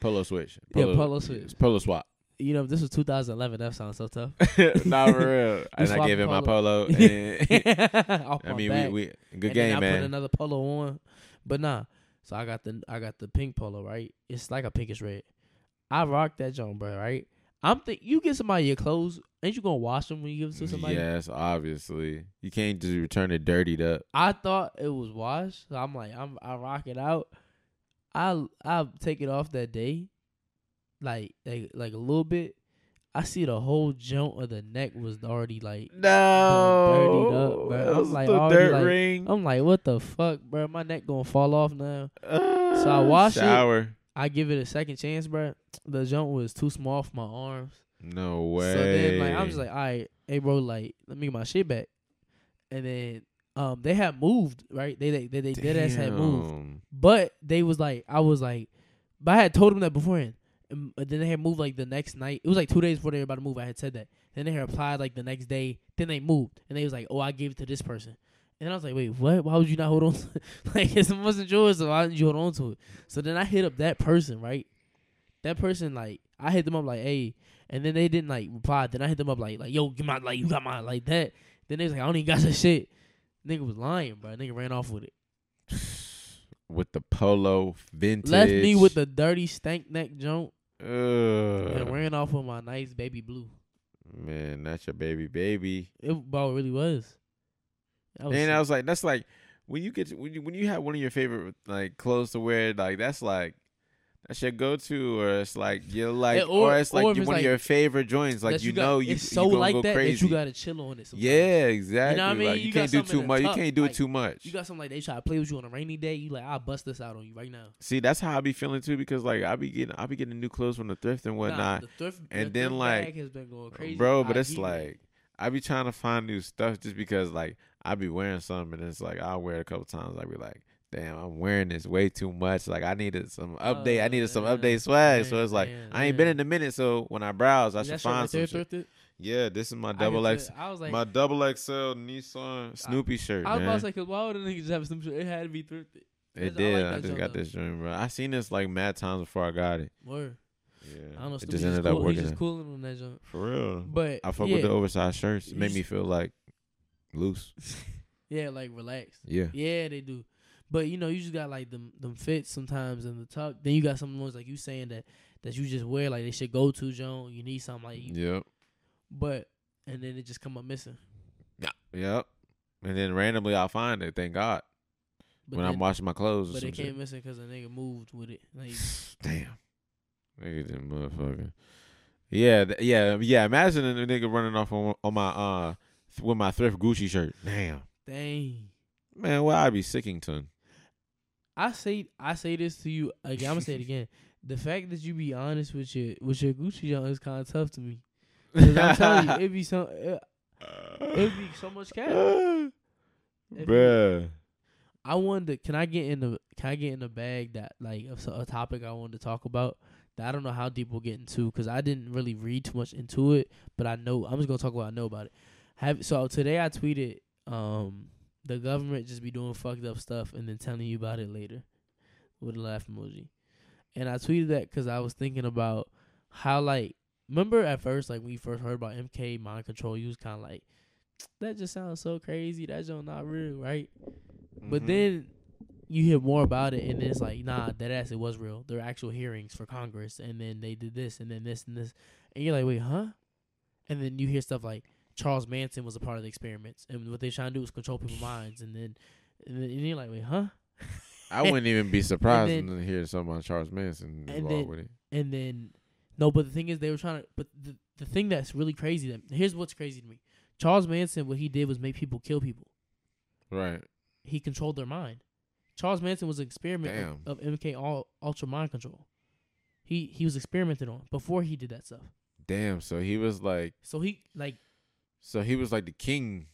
S2: polo switch.
S1: Yeah, polo switch.
S2: Polo swap.
S1: You know, this was 2011. That sounds so tough.
S2: nah, for real. and I gave him my
S1: polo.
S2: I mean,
S1: back.
S2: we, we good
S1: and
S2: game,
S1: I
S2: man.
S1: put another polo on, but nah. So I got the I got the pink polo right. It's like a pinkish red. I rock that joint, bro. Right. I'm think you get somebody your clothes. Ain't you gonna wash them when you give it to somebody?
S2: Yes, obviously. You can't just return it dirtied up.
S1: I thought it was washed. So I'm like, I'm I rock it out. I I take it off that day, like like like a little bit. I see the whole joint of the neck was already like.
S2: No,
S1: dirtied up, bro.
S2: That
S1: I'm
S2: was
S1: like
S2: the
S1: already
S2: dirt
S1: like-
S2: ring.
S1: I'm like, what the fuck, bro? My neck gonna fall off now.
S2: so
S1: I wash it.
S2: shower.
S1: I give it a second chance, bro. The joint was too small for my arms.
S2: No way.
S1: So then, like, I'm just like, all right, hey, bro, like, let me get my shit back. And then, um, they had moved, right? They they they, they dead ass had moved. But they was like, I was like, but I had told them that beforehand. And, then they had moved like the next night. It was like two days before they were about to move. I had said that. Then they had replied like the next day. Then they moved, and they was like, "Oh, I gave it to this person." And I was like, "Wait, what? Why would you not hold on? to Like it wasn't yours, so why didn't you hold on to it?" So then I hit up that person, right? That person, like, I hit them up like, "Hey," and then they didn't like reply. Then I hit them up like, "Like, yo, get my like, you got my like that." Then they was like, "I don't even got your shit." Nigga was lying, bro. Nigga ran off with it.
S2: With the polo vintage.
S1: Left me with the dirty stank neck joint.
S2: Ugh.
S1: and ran off with my nice baby blue.
S2: Man, that's your baby, baby.
S1: It bro it really was. Was
S2: And I was like, that's like when you get when you when you have one of your favorite like clothes to wear, like that's like that's your go to, or it's like you're like,
S1: or-
S2: or, it's like
S1: or
S2: you- one
S1: like-
S2: of your favorite joints, like
S1: that
S2: you,
S1: got-
S2: know you
S1: it's so
S2: gonna
S1: like
S2: go
S1: that
S2: crazy.
S1: that you gotta chill on it. Sometimes.
S2: yeah, exactly.
S1: You know what I mean?
S2: Like,
S1: You
S2: you, can't do too much. You can't do
S1: like,
S2: it too much.
S1: You got something like they try to play with you on a rainy day. You like I'll bust this out on you right now.
S2: See, that's how I be feeling too, because like I be getting I be getting new clothes from the thrift and
S1: Nah,
S2: whatnot,
S1: the thrift,
S2: And
S1: the
S2: then,
S1: thrift
S2: like,
S1: bag has been going crazy,
S2: bro. But
S1: I
S2: it's
S1: you
S2: like I be trying to find new stuff just because like I be wearing something and it's like I'll wear it a couple times. I be like, damn, I'm wearing this way too much. Like I needed some update. I
S1: Oh,
S2: needed some update swag. so it's like I ain't been in a minute. So when I browse, I should find some shit.
S1: thrifted?
S2: Yeah, this is my double
S1: tell-
S2: X,
S1: I was like,
S2: my double XL Nissan Snoopy shirt,
S1: I was about
S2: man.
S1: to say, cause why would a nigga just have some shit? It had to be thrifted. I
S2: it
S1: like
S2: did.
S1: that
S2: I just got
S1: though.
S2: this joint, bro. I seen this like mad times before I got it.
S1: Word.
S2: Yeah,
S1: I don't know.
S2: it just ended
S1: cool,
S2: up
S1: He's
S2: working.
S1: just cooling on that joint.
S2: For real.
S1: But
S2: I fuck
S1: yeah,
S2: with the oversized shirts. It made me feel like loose.
S1: yeah, like relaxed.
S2: Yeah.
S1: Yeah, they do. But you know, you just got like them them fits sometimes in the tuck. Then you got some ones like you saying that that you just wear like they should go to Joan. You need something like you,
S2: Yep.
S1: but and then it just come up missing. Yeah.
S2: Yep. And then randomly I'll find it. Thank God.
S1: But
S2: when
S1: then,
S2: I'm washing my clothes
S1: but it
S2: shit.
S1: came missing because the nigga moved with it. Like,
S2: Damn. Nigga, this motherfucker. Yeah, th- yeah, yeah. Imagine a nigga running off on, on my uh th- with my thrift Gucci shirt. Damn,
S1: dang.
S2: man, why I be Sickington?
S1: I say I say this to you again. I'm gonna say it again. The fact that you be honest with your with your Gucci joint is kind of tough to me. Cause I'm telling you, it'd be so it, it be so much cash.
S2: Bruh.
S1: I wanted to. Can I get in the? Can I get in the bag that like so- a topic I wanted to talk about that I don't know how deep we'll get into because I didn't really read too much into it, but I know I'm just gonna talk about I know about it. Have so today I tweeted um the government just be doing fucked up stuff and then telling you about it later with a laugh emoji. And I tweeted that because I was thinking about how like remember at first like when you first heard about MK mind control, you was kind of like that just sounds so crazy. That's just not real, right? But
S2: Mhm.
S1: then you hear more about it, and it's like, nah, that ass it was real. There are actual hearings for Congress, and then they did this, and then this, and this, and you're like, wait, huh? And then you hear stuff like Charles Manson was a part of the experiments, and what they're trying to do is control people's minds, and then, and then you're like, wait, huh?
S2: I wouldn't even be surprised
S1: then-
S2: to hear something on Charles Manson
S1: and
S2: involved
S1: then-
S2: with it.
S1: And then, no, but the thing is, they were trying to. But the the thing that's really crazy, that here's what's crazy to me: Charles Manson, what he did was make people kill people.
S2: Right.
S1: He controlled their mind. Charles Manson was an experiment of, of MK all, ultra mind control. He he was experimented on before he did that stuff.
S2: Damn. So he was like,
S1: So he like
S2: so he was like the king,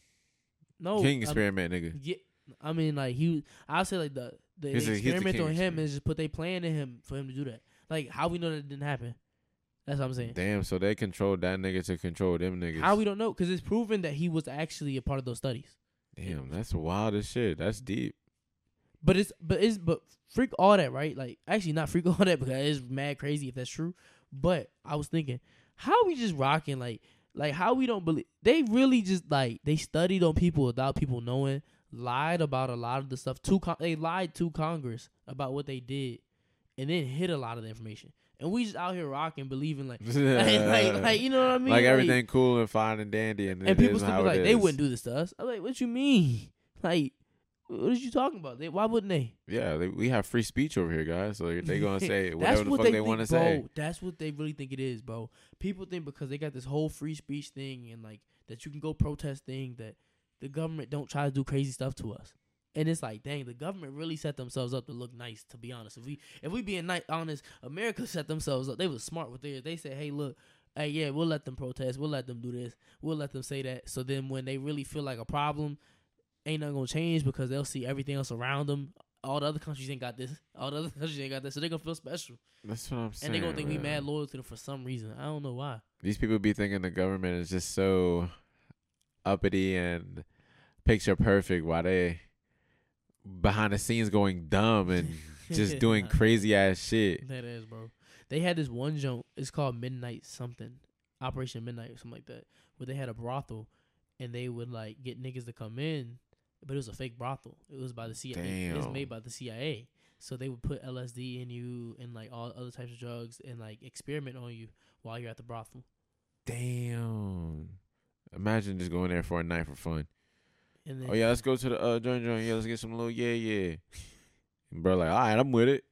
S1: no
S2: king
S1: I'm-
S2: experiment nigga.
S1: Yeah, I mean like he. I say like the the
S2: He's a- the
S1: experiment on him
S2: experiment.
S1: is just put they plan in him for him to do that. Like how we know that didn't happen. That's what I'm saying.
S2: Damn. So they controlled that nigga to control them niggas.
S1: How we don't know because it's proven that he was actually a part of those studies.
S2: Damn. That's wild as shit. That's deep.
S1: But it's but it's but freak all that right? Like actually not freak all that because it's mad crazy if that's true. But I was thinking, how we just rocking like like how we don't believe they really just like they studied on people without people knowing, lied about a lot of the stuff to con- they lied to Congress about what they did, and then hid a lot of the information. And we just out here rocking, believing like like, like, like you know what I mean?
S2: like everything cool and fine and dandy, and,
S1: and people still be like, they wouldn't do this to us. I'm like, what you mean? Like, what are you talking about? They, why wouldn't they?
S2: Yeah, they, we have free speech over here, guys. So they gonna say whatever the
S1: what
S2: fuck they,
S1: think,
S2: want to say.
S1: That's what they really think it is, bro. People think because they got this whole free speech thing and like that you can go protest thing that the government don't try to do crazy stuff to us. And it's like, dang, the government really set themselves up to look nice. To be honest, if we if we being nice, honest, America set themselves up. They was smart with theirs. They said, hey, look, hey, yeah, we'll let them protest. We'll let them do this. We'll let them say that. So then when they really feel like a problem, ain't nothing gonna change because they'll see everything else around them. All the other countries ain't got this. All the other countries ain't got this. So they gonna feel special.
S2: That's what I'm saying.
S1: And they gonna think we mad loyal to them for some reason. I don't know why.
S2: These people be thinking the government is just so uppity and picture perfect, while they behind the scenes going dumb and just doing crazy ass shit.
S1: That is, bro. They had this one joint. It's called Midnight something, Operation Midnight or something like that, where they had a brothel, and they would like get niggas to come in, but it was a fake brothel. It was by the CIA. It was made by the CIA. So they would put LSD in you and like all other types of drugs and like experiment on you while you're at the brothel.
S2: Damn. Imagine just going there for a night for fun.
S1: And then
S2: Oh yeah, let's go to the uh joint joint. Yeah, let's get some little yeah yeah. And bro, like, all right, I'm with it.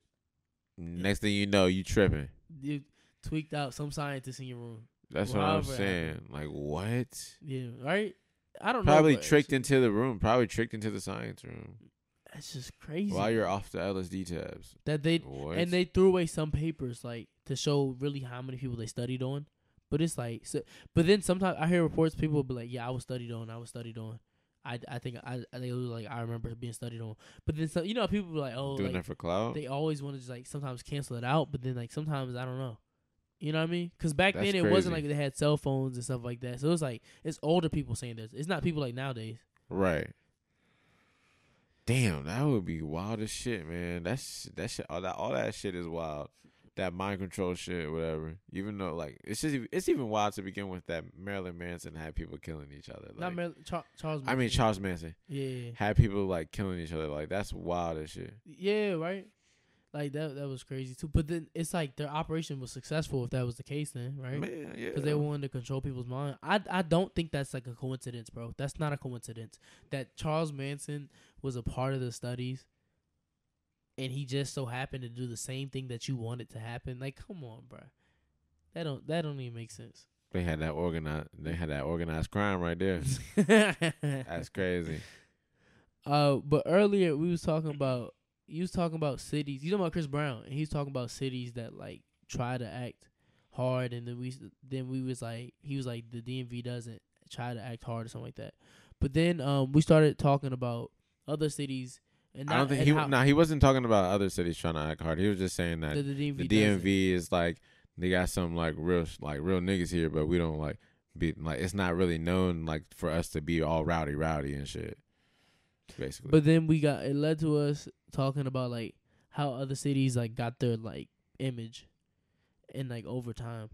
S2: Next thing you know, you tripping.
S1: you tweaked out some scientist in your room.
S2: That's
S1: Well,
S2: what I'm saying. Like what?
S1: Yeah, right. I don't know.
S2: Probably tricked into the room. Probably tricked into the science room
S1: That's just crazy.
S2: while you're off the LSD tabs.
S1: that they
S2: What?
S1: and they threw away some papers like to show really how many people they studied on. But it's like, so, but then sometimes I hear reports people will be like, "Yeah, I was studied on. I was studied on." I, I think I I- they was like I remember being studied on. But then some, you know people be like, "Oh,
S2: doing
S1: like,
S2: that for cloud.
S1: they always want to just like sometimes cancel it out." But then like sometimes I don't know. You know what I mean? Because back
S2: That's
S1: then it wasn't like they had cell phones and stuff like that. So it was like it's older people saying this. It's not people like nowadays.
S2: Right. Damn, that would be wild as shit, man. That's that shit. All that, all that shit is wild. That mind control shit, whatever. Even though, like, it's just it's even wild to begin with that Marilyn Manson had people killing each other. Like,
S1: not Char- Charles.
S2: I mean, Charles Manson
S1: Yeah.
S2: had people like killing each other. Like, that's wild as shit.
S1: Yeah, right. Like that that was crazy too. But then it's like their operation was successful if that was the case then, right?
S2: Man, yeah.
S1: Because they wanted to control people's mind. I I don't think that's like a coincidence, bro. That's not a coincidence. That Charles Manson was a part of the studies, and he just so happened to do the same thing that you wanted to happen. Like, come on, bro. That don't that don't even make sense.
S2: They had that organized. They had that organized crime right there. That's crazy.
S1: Uh, but earlier we was talking about you was talking about cities. You talking about Chris Brown, and he was talking about cities that like try to act hard, and then we then we was like he was like the DMV doesn't try to act hard or something like that. But then um we started talking about other cities, and
S2: I don't think he.
S1: how
S2: Nah, he wasn't talking about other cities trying to act hard. He was just saying that
S1: the, the DMV
S2: the. DMV is like they got some like real like real niggas here, but we don't like be like it's not really known like for us to be all rowdy rowdy and shit. Basically.
S1: But then we got it led to us talking about like how other cities like got their like image, and like over time.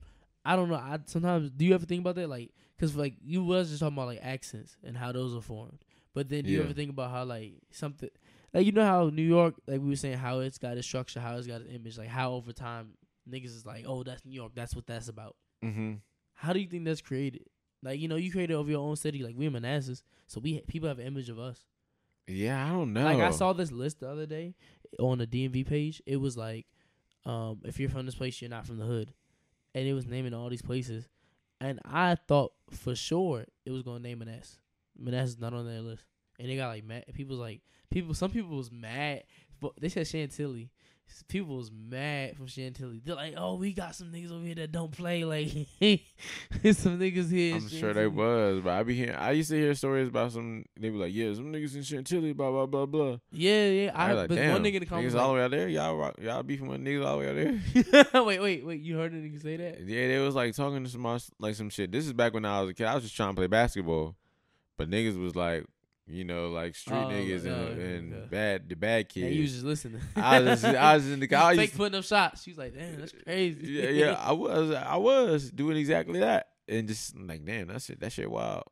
S1: I don't know. I sometimes do you ever think about that? Like, cause like you was just talking about like accents and how those are formed. But then do you ever think about how like something like you know how New York like we were saying how it's got its structure, how it's got its image, like how over time niggas is like, oh that's New York, that's what that's about.
S2: mm-hmm.
S1: How do you think that's created? Like you know you created over your own city. Like we're Manassas, so we people have an image of us.
S2: Yeah, I don't know.
S1: Like I saw this list the other day on the DMV page. It was like, um, if you're from this place, you're not from the hood, and it was naming all these places, and I thought for sure it was gonna name Manassas. Manassas not on their list, and they got like mad. People like people. Some people was mad, but they said Chantilly. People was mad from Chantilly. They're like, "Oh, we got some niggas over here that don't play. Like, some niggas here."
S2: I'm sure they was, but I be hearing. I used to hear stories about some. They be like, "Yeah, some niggas in Chantilly, blah blah blah blah."
S1: Yeah, yeah.
S2: I,
S1: I,
S2: like,
S1: but
S2: damn,
S1: one nigga in the
S2: niggas
S1: comments
S2: all the way out there. Y'all, rock, y'all beefing with niggas all the way out there.
S1: wait, wait, wait. You heard a nigga say that?
S2: Yeah, they was like talking to some like some shit. This is back when I was a kid. I was just trying to play basketball, but niggas was like, you know, like street
S1: Oh,
S2: niggas
S1: yeah,
S2: and, and
S1: yeah.
S2: bad the bad kids.
S1: you was just listening.
S2: I was just, I was in the
S1: He
S2: I
S1: was
S2: used
S1: fake putting up shots. She was like, "Damn, that's crazy."
S2: yeah, yeah, I was, I was doing exactly that, and just like, damn, that shit, that shit, wild,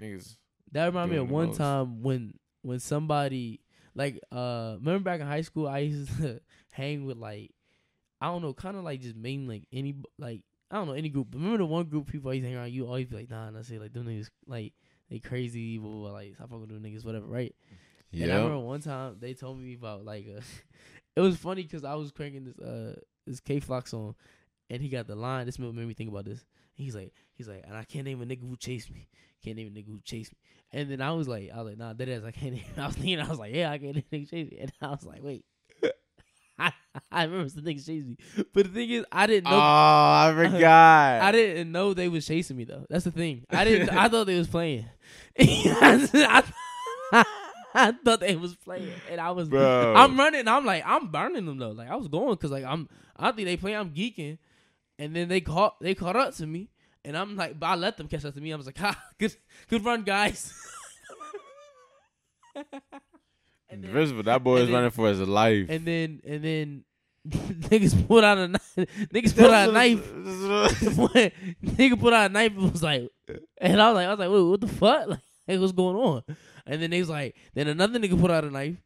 S2: niggas.
S1: that reminded me of one
S2: most.
S1: time when when somebody like uh remember back in high school I used to hang with like I don't know, kind of like just main like any like I don't know any group. But remember the one group people I used to hang around? You always be like, "Nah," and I say like them niggas like they crazy, blah, like stop fucking with them niggas, whatever, right? Yeah. And I remember one time they told me about like uh it was funny because I was cranking this uh this Kay Flock song, and he got the line. This made me think about this. He's like he's like, and I can't name a nigga who chased me. Can't name a nigga who chased me. And then I was like, I was like, nah, that is I can't. Name. I was thinking, I was like, yeah, I can't name a nigga chase me. And I was like, wait. I, I remember some niggas chasing me, but the thing is, I didn't know. Oh.
S2: I forgot.
S1: I didn't know they was chasing me though. That's the thing. I didn't. I thought they was playing. I, I thought they was playing, and I was.
S2: Bro.
S1: I'm running. I'm like, I'm burning them though. Like I was going because like I'm. I think they play. I'm geeking, and then they caught. They caught up to me, and I'm like, but I let them catch up to me. I was like, ha, good, good run, guys. And then,
S2: Visible, that boy is
S1: then-
S2: running for his life.
S1: and then, and then, niggas put out a knife. Niggas put out a knife. Nigga put out a knife and was like, and I was like, I was like, wait, what the fuck? Like, hey, what's going on? And then they was like, then another nigga put out a knife,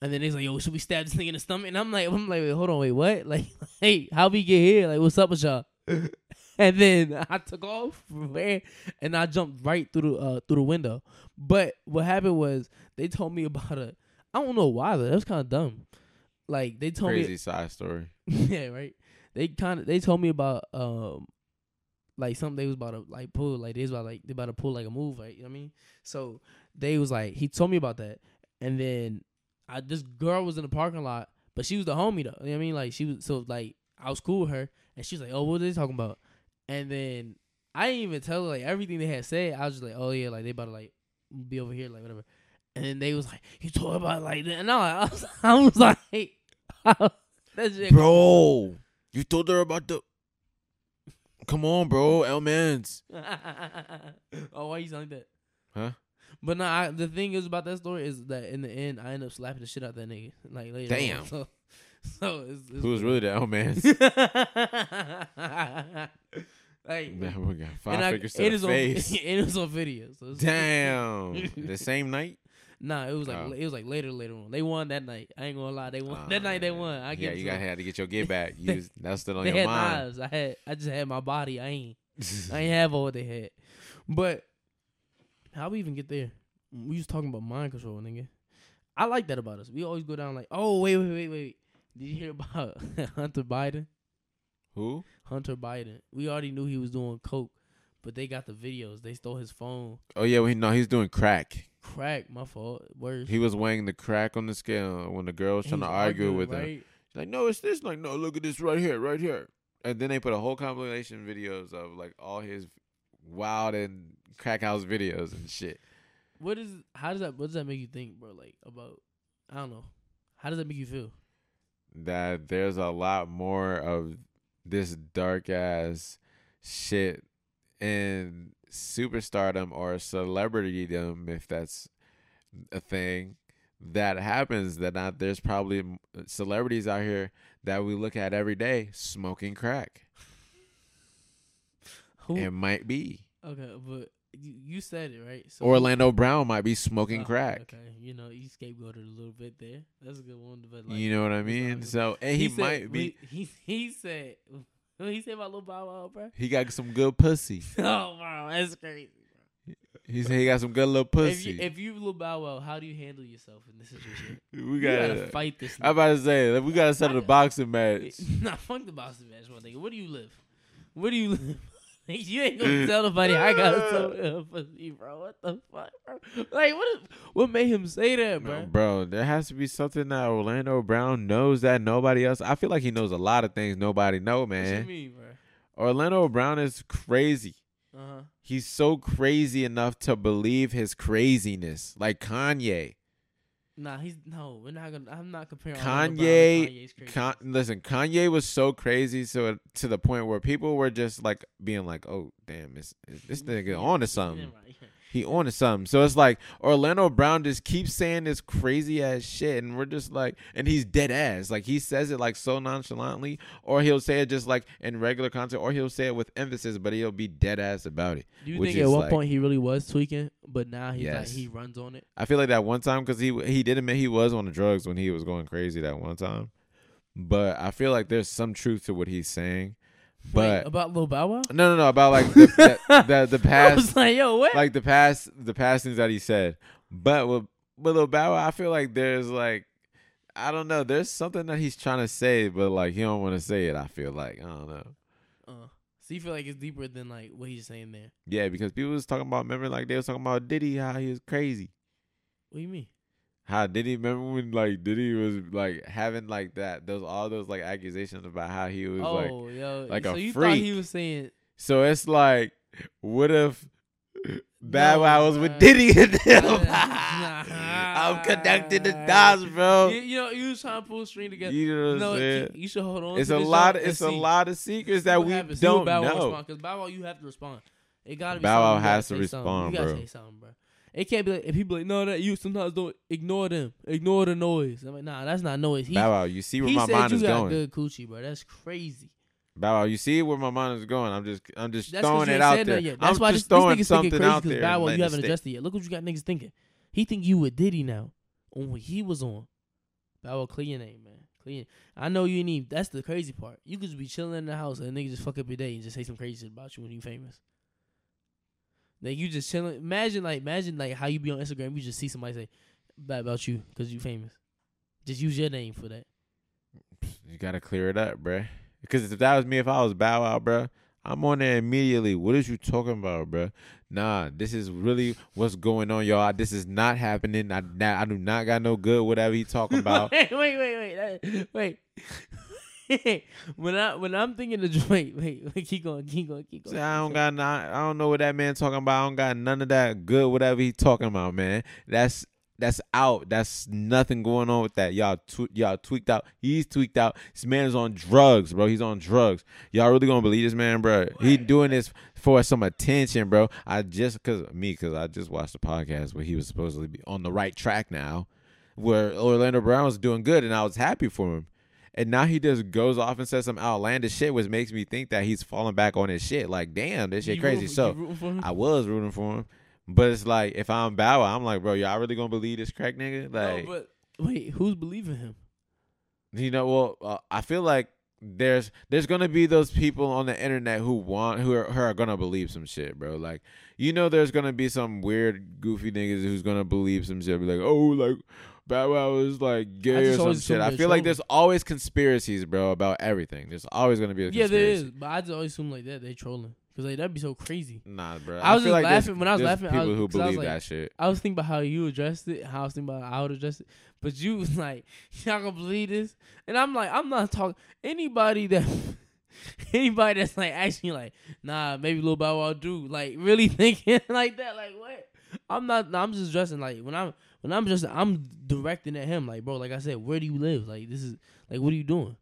S1: and then they was like, yo, should we stab this nigga in the stomach? And I'm like, I'm like, wait, hold on, wait, what? Like, hey, how we get here? Like, what's up with y'all? and then I took off from there, and I jumped right through the uh, through the window. But what happened was they told me about a, I don't know why though. That was kind of dumb. Like they told me
S2: Crazy side story.
S1: yeah, right. They kind of they told me about um like something they was about to like pull like they was about like they about to pull like a move, right? You know what I mean? So they was like he told me about that, and then I this girl was in the parking lot, but she was the homie though. You know what I mean? Like she was so like I was cool with her, and she was like, "Oh, what are they talking about?" And then I didn't even tell her like everything they had said. I was just like, "Oh yeah, like they about to like be over here, like whatever." And then they was like, "You talk about it like that?" And I was, I was like, "That shit
S2: Bro, you told her about the. Come on, bro, Elmans.
S1: oh, why you sound like that?
S2: Huh?
S1: But no, I, the thing is about that story is that in the end, I end up slapping the shit out that nigga. Like later. on.
S2: Damn.
S1: So, so it's, it's
S2: Who was really the Elmans?
S1: like,
S2: Man, we got
S1: and
S2: five
S1: I-
S2: figures to
S1: it
S2: the
S1: is on,
S2: face.
S1: and it was on video. So it's-
S2: Damn. the same night?
S1: Nah, it was like
S2: Oh.
S1: it was like later, later on. They won that night. I ain't gonna lie, they won
S2: Ah,
S1: that night. They won. I
S2: yeah, you got had to get your get back. You was, that's still on
S1: They
S2: your
S1: had
S2: mind.
S1: knives. I had. I just had my body. I ain't. I ain't have all they had. But how we even get there? We was talking about mind control, nigga. I like that about us. We always go down like, oh wait, wait, wait, wait. Did you hear about Hunter Biden?
S2: Who?
S1: Hunter Biden. We already knew he was doing coke, but they got the videos. They stole his phone.
S2: Oh yeah, well, he, no, he's doing crack.
S1: Crack, my fault. Worse.
S2: He was weighing the crack on the scale when the girl was trying to argue with him. She's like, no, it's this. Like, no, look at this right here, right here. And then they put a whole compilation videos of like all his wild and crack house videos and shit.
S1: What is? How does that? What does that make you think, bro? Like about? I don't know. How does that make you feel?
S2: That there's a lot more of this dark ass shit in superstardom or celebritydom, if that's a thing. that happens, that I, there's probably celebrities out here that we look at every day smoking crack.
S1: Who?
S2: It might be
S1: okay, but you, you said it right. So
S2: Orlando Brown might be smoking
S1: Oh,
S2: crack.
S1: Okay, you know you scapegoated a little bit there. That's a good one. But like,
S2: you know what I mean? So and he,
S1: said-
S2: might be.
S1: He he said. What he said about Lil Bow Wow, bro?
S2: He got some good pussy.
S1: Oh, bro, that's crazy.
S2: He said he got some good little
S1: If
S2: pussy.
S1: you, if you Lil Bow Wow, how do you handle yourself in this situation?
S2: we gotta,
S1: gotta fight this.
S2: I'm about to say we gotta settle the boxing match.
S1: Nah, fuck the boxing match, my nigga. Where do you live? Where do you live? you ain't gonna tell nobody I got some pussy, bro. What the fuck, bro? Like, what? Is, what made him say that, bro?
S2: No, bro, there has to be something that Orlando Brown knows that nobody else. I feel like he knows a lot of things nobody know,
S1: What you
S2: man.
S1: mean, bro?
S2: Orlando Brown is crazy.
S1: Uh huh.
S2: He's so crazy enough to believe his craziness, like Kanye.
S1: Nah, he's no. We're not gonna. I'm not comparing Orlando Brown to
S2: Kanye. Con- listen, Kanye was so crazy, so to the point where people were just like being like, "Oh, damn, is, is this nigga on to something?
S1: Yeah, right, yeah.
S2: He on to something." So it's like Orlando Brown just keeps saying this crazy ass shit, and we're just like, and he's dead ass. Like he says it like so nonchalantly, or he'll say it just like in regular content, or he'll say it with emphasis, but he'll be dead ass about it.
S1: Do you think at one
S2: like-
S1: point he really was tweaking, but now he's
S2: Yes.
S1: like he runs on it?
S2: I feel like that one time because he he did admit he was on the drugs when he was going crazy that one time, but I feel like there's some truth to what he's saying.
S1: Wait,
S2: But
S1: about Lil Bow Wow?
S2: no, no, no, about like the the, the, the
S1: I
S2: past,
S1: was like, yo, what?
S2: like the past, the past things that he said. But with with Lil Bow Wow, I feel like there's like I don't know, there's something that he's trying to say, but like he don't want to say it. I feel like I don't know.
S1: uh, so you feel like it's deeper than like what he's saying there?
S2: Yeah, because people was talking about remember like they was talking about Diddy how he was crazy.
S1: What do you mean?
S2: How did he remember when like Diddy was like having like that those all those like accusations about how he was like
S1: oh, yo,
S2: like
S1: so
S2: a
S1: you thought
S2: freak.
S1: he was saying
S2: so it's like what if Bad
S1: No,
S2: Wow was with. Diddy and them?
S1: Nah.
S2: I'm connecting the dots, bro.
S1: you, you know you was trying to pull a string together.
S2: You know what I'm saying?
S1: you should hold on.
S2: It's a lot. Of, it's a lot of secrets that we. Don't know.
S1: respond, Cause Bow Wow, you have to respond. It gotta be
S2: Bow Wow has to
S1: say something.
S2: respond,
S1: You gotta say something, bro. It can't be like if people like no that you sometimes don't ignore them, ignore the noise. I'm like nah, that's not noise. He,
S2: Bow Wow, you see where
S1: he
S2: my
S1: said
S2: mind
S1: you
S2: is
S1: got
S2: going.
S1: good coochie, bro. That's crazy.
S2: Bow Wow, you see where my mind is going. I'm just, I'm just
S1: That's 'cause
S2: throwing
S1: you
S2: it
S1: ain't
S2: out
S1: said
S2: there.
S1: nothing yet. That's
S2: I'm
S1: why
S2: just
S1: this,
S2: throwing
S1: this nigga's thinking
S2: something
S1: crazy
S2: out
S1: because
S2: there.
S1: Bow Wow,
S2: letting
S1: you
S2: it
S1: haven't
S2: stick.
S1: addressed it yet. Look what you got niggas thinking. He think you with Diddy now on what he was on. Bow Wow, clear your name, man. Clear. I know you ain't even. That's the crazy part. You could just be chilling in the house and nigga just fuck up your day and just say some crazy shit about you when you famous. Like you just chilling. Imagine like imagine like how you be on Instagram. You just see somebody say bad about you because you famous. Just use your name for that.
S2: You gotta clear it up, bruh. Because if that was me, if I was Bow Wow, bruh, I'm on there immediately. What is you talking about, bruh? Nah, this is really what's going on, y'all. This is not happening. I, I do not got no good whatever he talking about.
S1: wait, wait, wait, wait, wait. when I when I'm thinking of wait, wait, wait, keep going, keep going, keep going.
S2: Say, I don't got not, I don't know what that man talking about. I don't got none of that good whatever he talking about, man. That's that's out. That's nothing going on with that. Y'all tw- y'all tweaked out. He's tweaked out. This man is on drugs, bro. He's on drugs. Y'all really gonna believe this man, bro? He doing this for some attention, bro. I just cause me, cause I just watched the podcast where he was supposedly be on the right track now, where Orlando Brown was doing good, and I was happy for him. And now he just goes off and says some outlandish shit, which makes me think that he's falling back on his shit. Like, damn, this shit
S1: You
S2: crazy.
S1: rooting-
S2: So
S1: rooting for him?
S2: I was rooting for him, but it's like if I'm Bow I'm like, bro, y'all really gonna believe this crack nigga? Like,
S1: no, but wait, who's believing him?
S2: you know, well, uh, I feel like there's there's gonna be those people on the internet who want who are, who are gonna believe some shit, bro. Like, you know, there's gonna be some weird goofy niggas who's gonna believe some shit. Be like, oh, like. Bow Wow is like gay or some shit. I feel like there's always conspiracies, bro, about everything. There's always gonna be a
S1: Yeah, there is, but I just always assume like that they trolling because like that'd be so crazy.
S2: Nah, bro.
S1: I was
S2: feel
S1: just
S2: like
S1: laughing- when I was laughing, I
S2: People
S1: was-
S2: who
S1: I was
S2: believe
S1: like-
S2: that shit.
S1: I was thinking about how you addressed it, how I was thinking about how I would address it, but you was like, y'all gonna believe this, and I'm like, I'm not talking anybody that. Anybody that's like actually like, nah, maybe Lil Bow Wow do like really thinking like that, like what? I'm not. I'm just addressing like when I'm when I'm just I'm directing at him like, bro, like I said, where do you live? Like this is like, what are you doing?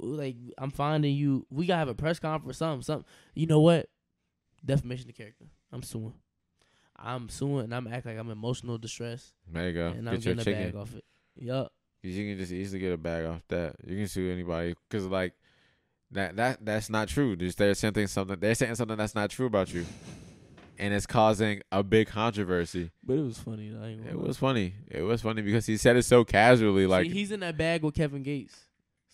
S1: Like I'm finding you. We gotta have a press conference, something, something. You know what? Defamation of character. I'm suing. I'm suing and I'm acting like I'm emotional distress
S2: There you go.
S1: and I'm
S2: Get your
S1: getting a bag off it. Yup.
S2: 'Cause you can just easily get a bag off that. You can sue anybody because like that that that's not true. Just they're saying something. They're saying something that's not true about you, and it's causing a big controversy.
S1: But it was funny.
S2: It was funny. It was funny because he said it so casually, like
S1: See, he's in that bag with Kevin Gates.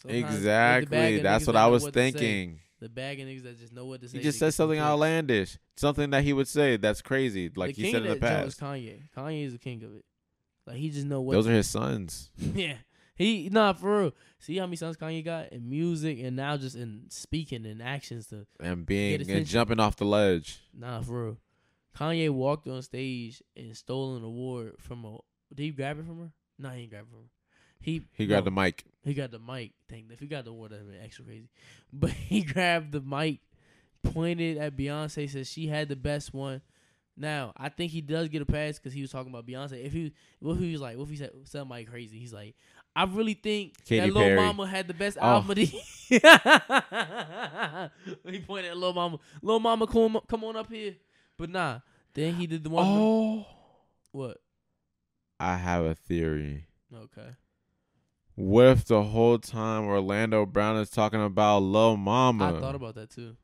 S1: Sometimes, like, the bag
S2: exactly. That's what
S1: that
S2: I was
S1: what
S2: thinking.
S1: The bag of niggas that just know what to say.
S2: He just said something outlandish, something that he would say that's crazy, like
S1: the
S2: he said in the past.
S1: Kanye. Kanye is the king of it. Like he just know what.
S2: Those are his sons.
S1: yeah. He nah for real. See how many sons Kanye got in music and now just in speaking and actions to
S2: and being and jumping off the ledge.
S1: nah for real. Kanye walked on stage and stole an award from a. Did he grab it from her? No, he ain't grab it from her. He
S2: He grabbed
S1: no,
S2: the mic.
S1: He got the mic. Dang, if he got the award, that'd be extra crazy. But he grabbed the mic, pointed at Beyonce, said she had the best one. Now, I think he does get a pass because he was talking about Beyonce. If he, what if he was like, what if he said somebody crazy? He's like, I really think
S2: Katy
S1: that Lil
S2: Perry.
S1: Mama had the best
S2: Oh.
S1: album. Of the he pointed at Lil Mama. Lil Mama, come, come on up here. But nah, then he did the one.
S2: Oh,
S1: What?
S2: I have a theory.
S1: Okay.
S2: What if the whole time Orlando Brown is talking about Lil Mama?
S1: I thought about that too.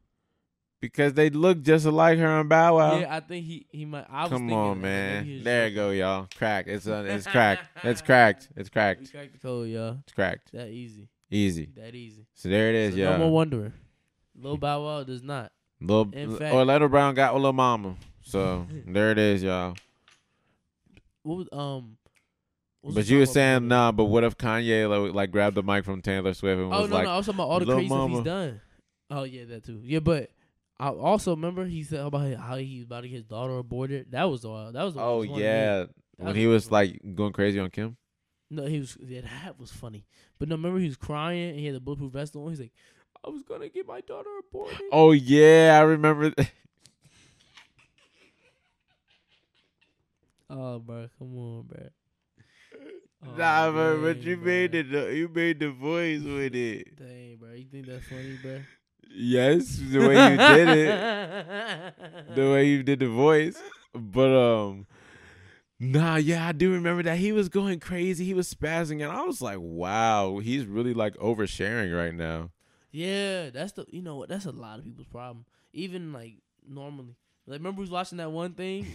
S2: because they look just like her and Bow Wow.
S1: yeah, I think he he might. I
S2: Come on, man. There you go, y'all. Crack. It's uh, it's cracked. It's cracked. It's
S1: We
S2: cracked.
S1: cracked the code, y'all.
S2: It's cracked.
S1: That easy.
S2: Easy.
S1: That easy.
S2: So there it is,
S1: So y'all. No more wondering. Lil Bow Wow does not. Fact-
S2: Orlando Brown got with Lil Mama. So there it is, y'all.
S1: What was um? what was
S2: But you were saying
S1: about?
S2: nah. But what if Kanye like, like grabbed the mic from Taylor Swift and
S1: Oh
S2: was
S1: no,
S2: like, "Oh
S1: no, I was talking about all the crazy stuff he's done. Oh yeah, that too. Yeah, but I also remember he said about how he was about to get his daughter aborted. That was all. That was. the
S2: "Oh
S1: was one of me.
S2: yeah," when
S1: was
S2: he was like going crazy on Kim.
S1: No, he was. Yeah, that was funny. But no, remember he was crying and he had the bulletproof vest on. He's like, I was gonna get my daughter aborted.
S2: Oh yeah, I remember.
S1: Oh, bro, come on, bro. Oh,
S2: nah, bro, but you
S1: bruh.
S2: made the you made the voice with it.
S1: Dang, bro, you think that's funny, bro?
S2: Yes, the way you did it. the way you did the voice. But um Nah, yeah, I do remember that. He was going crazy. He was spazzing and I was like, wow, he's really like oversharing right now.
S1: Yeah, that's the. You know what? That's a lot of people's problem. Even like normally, like remember we was watching that one thing.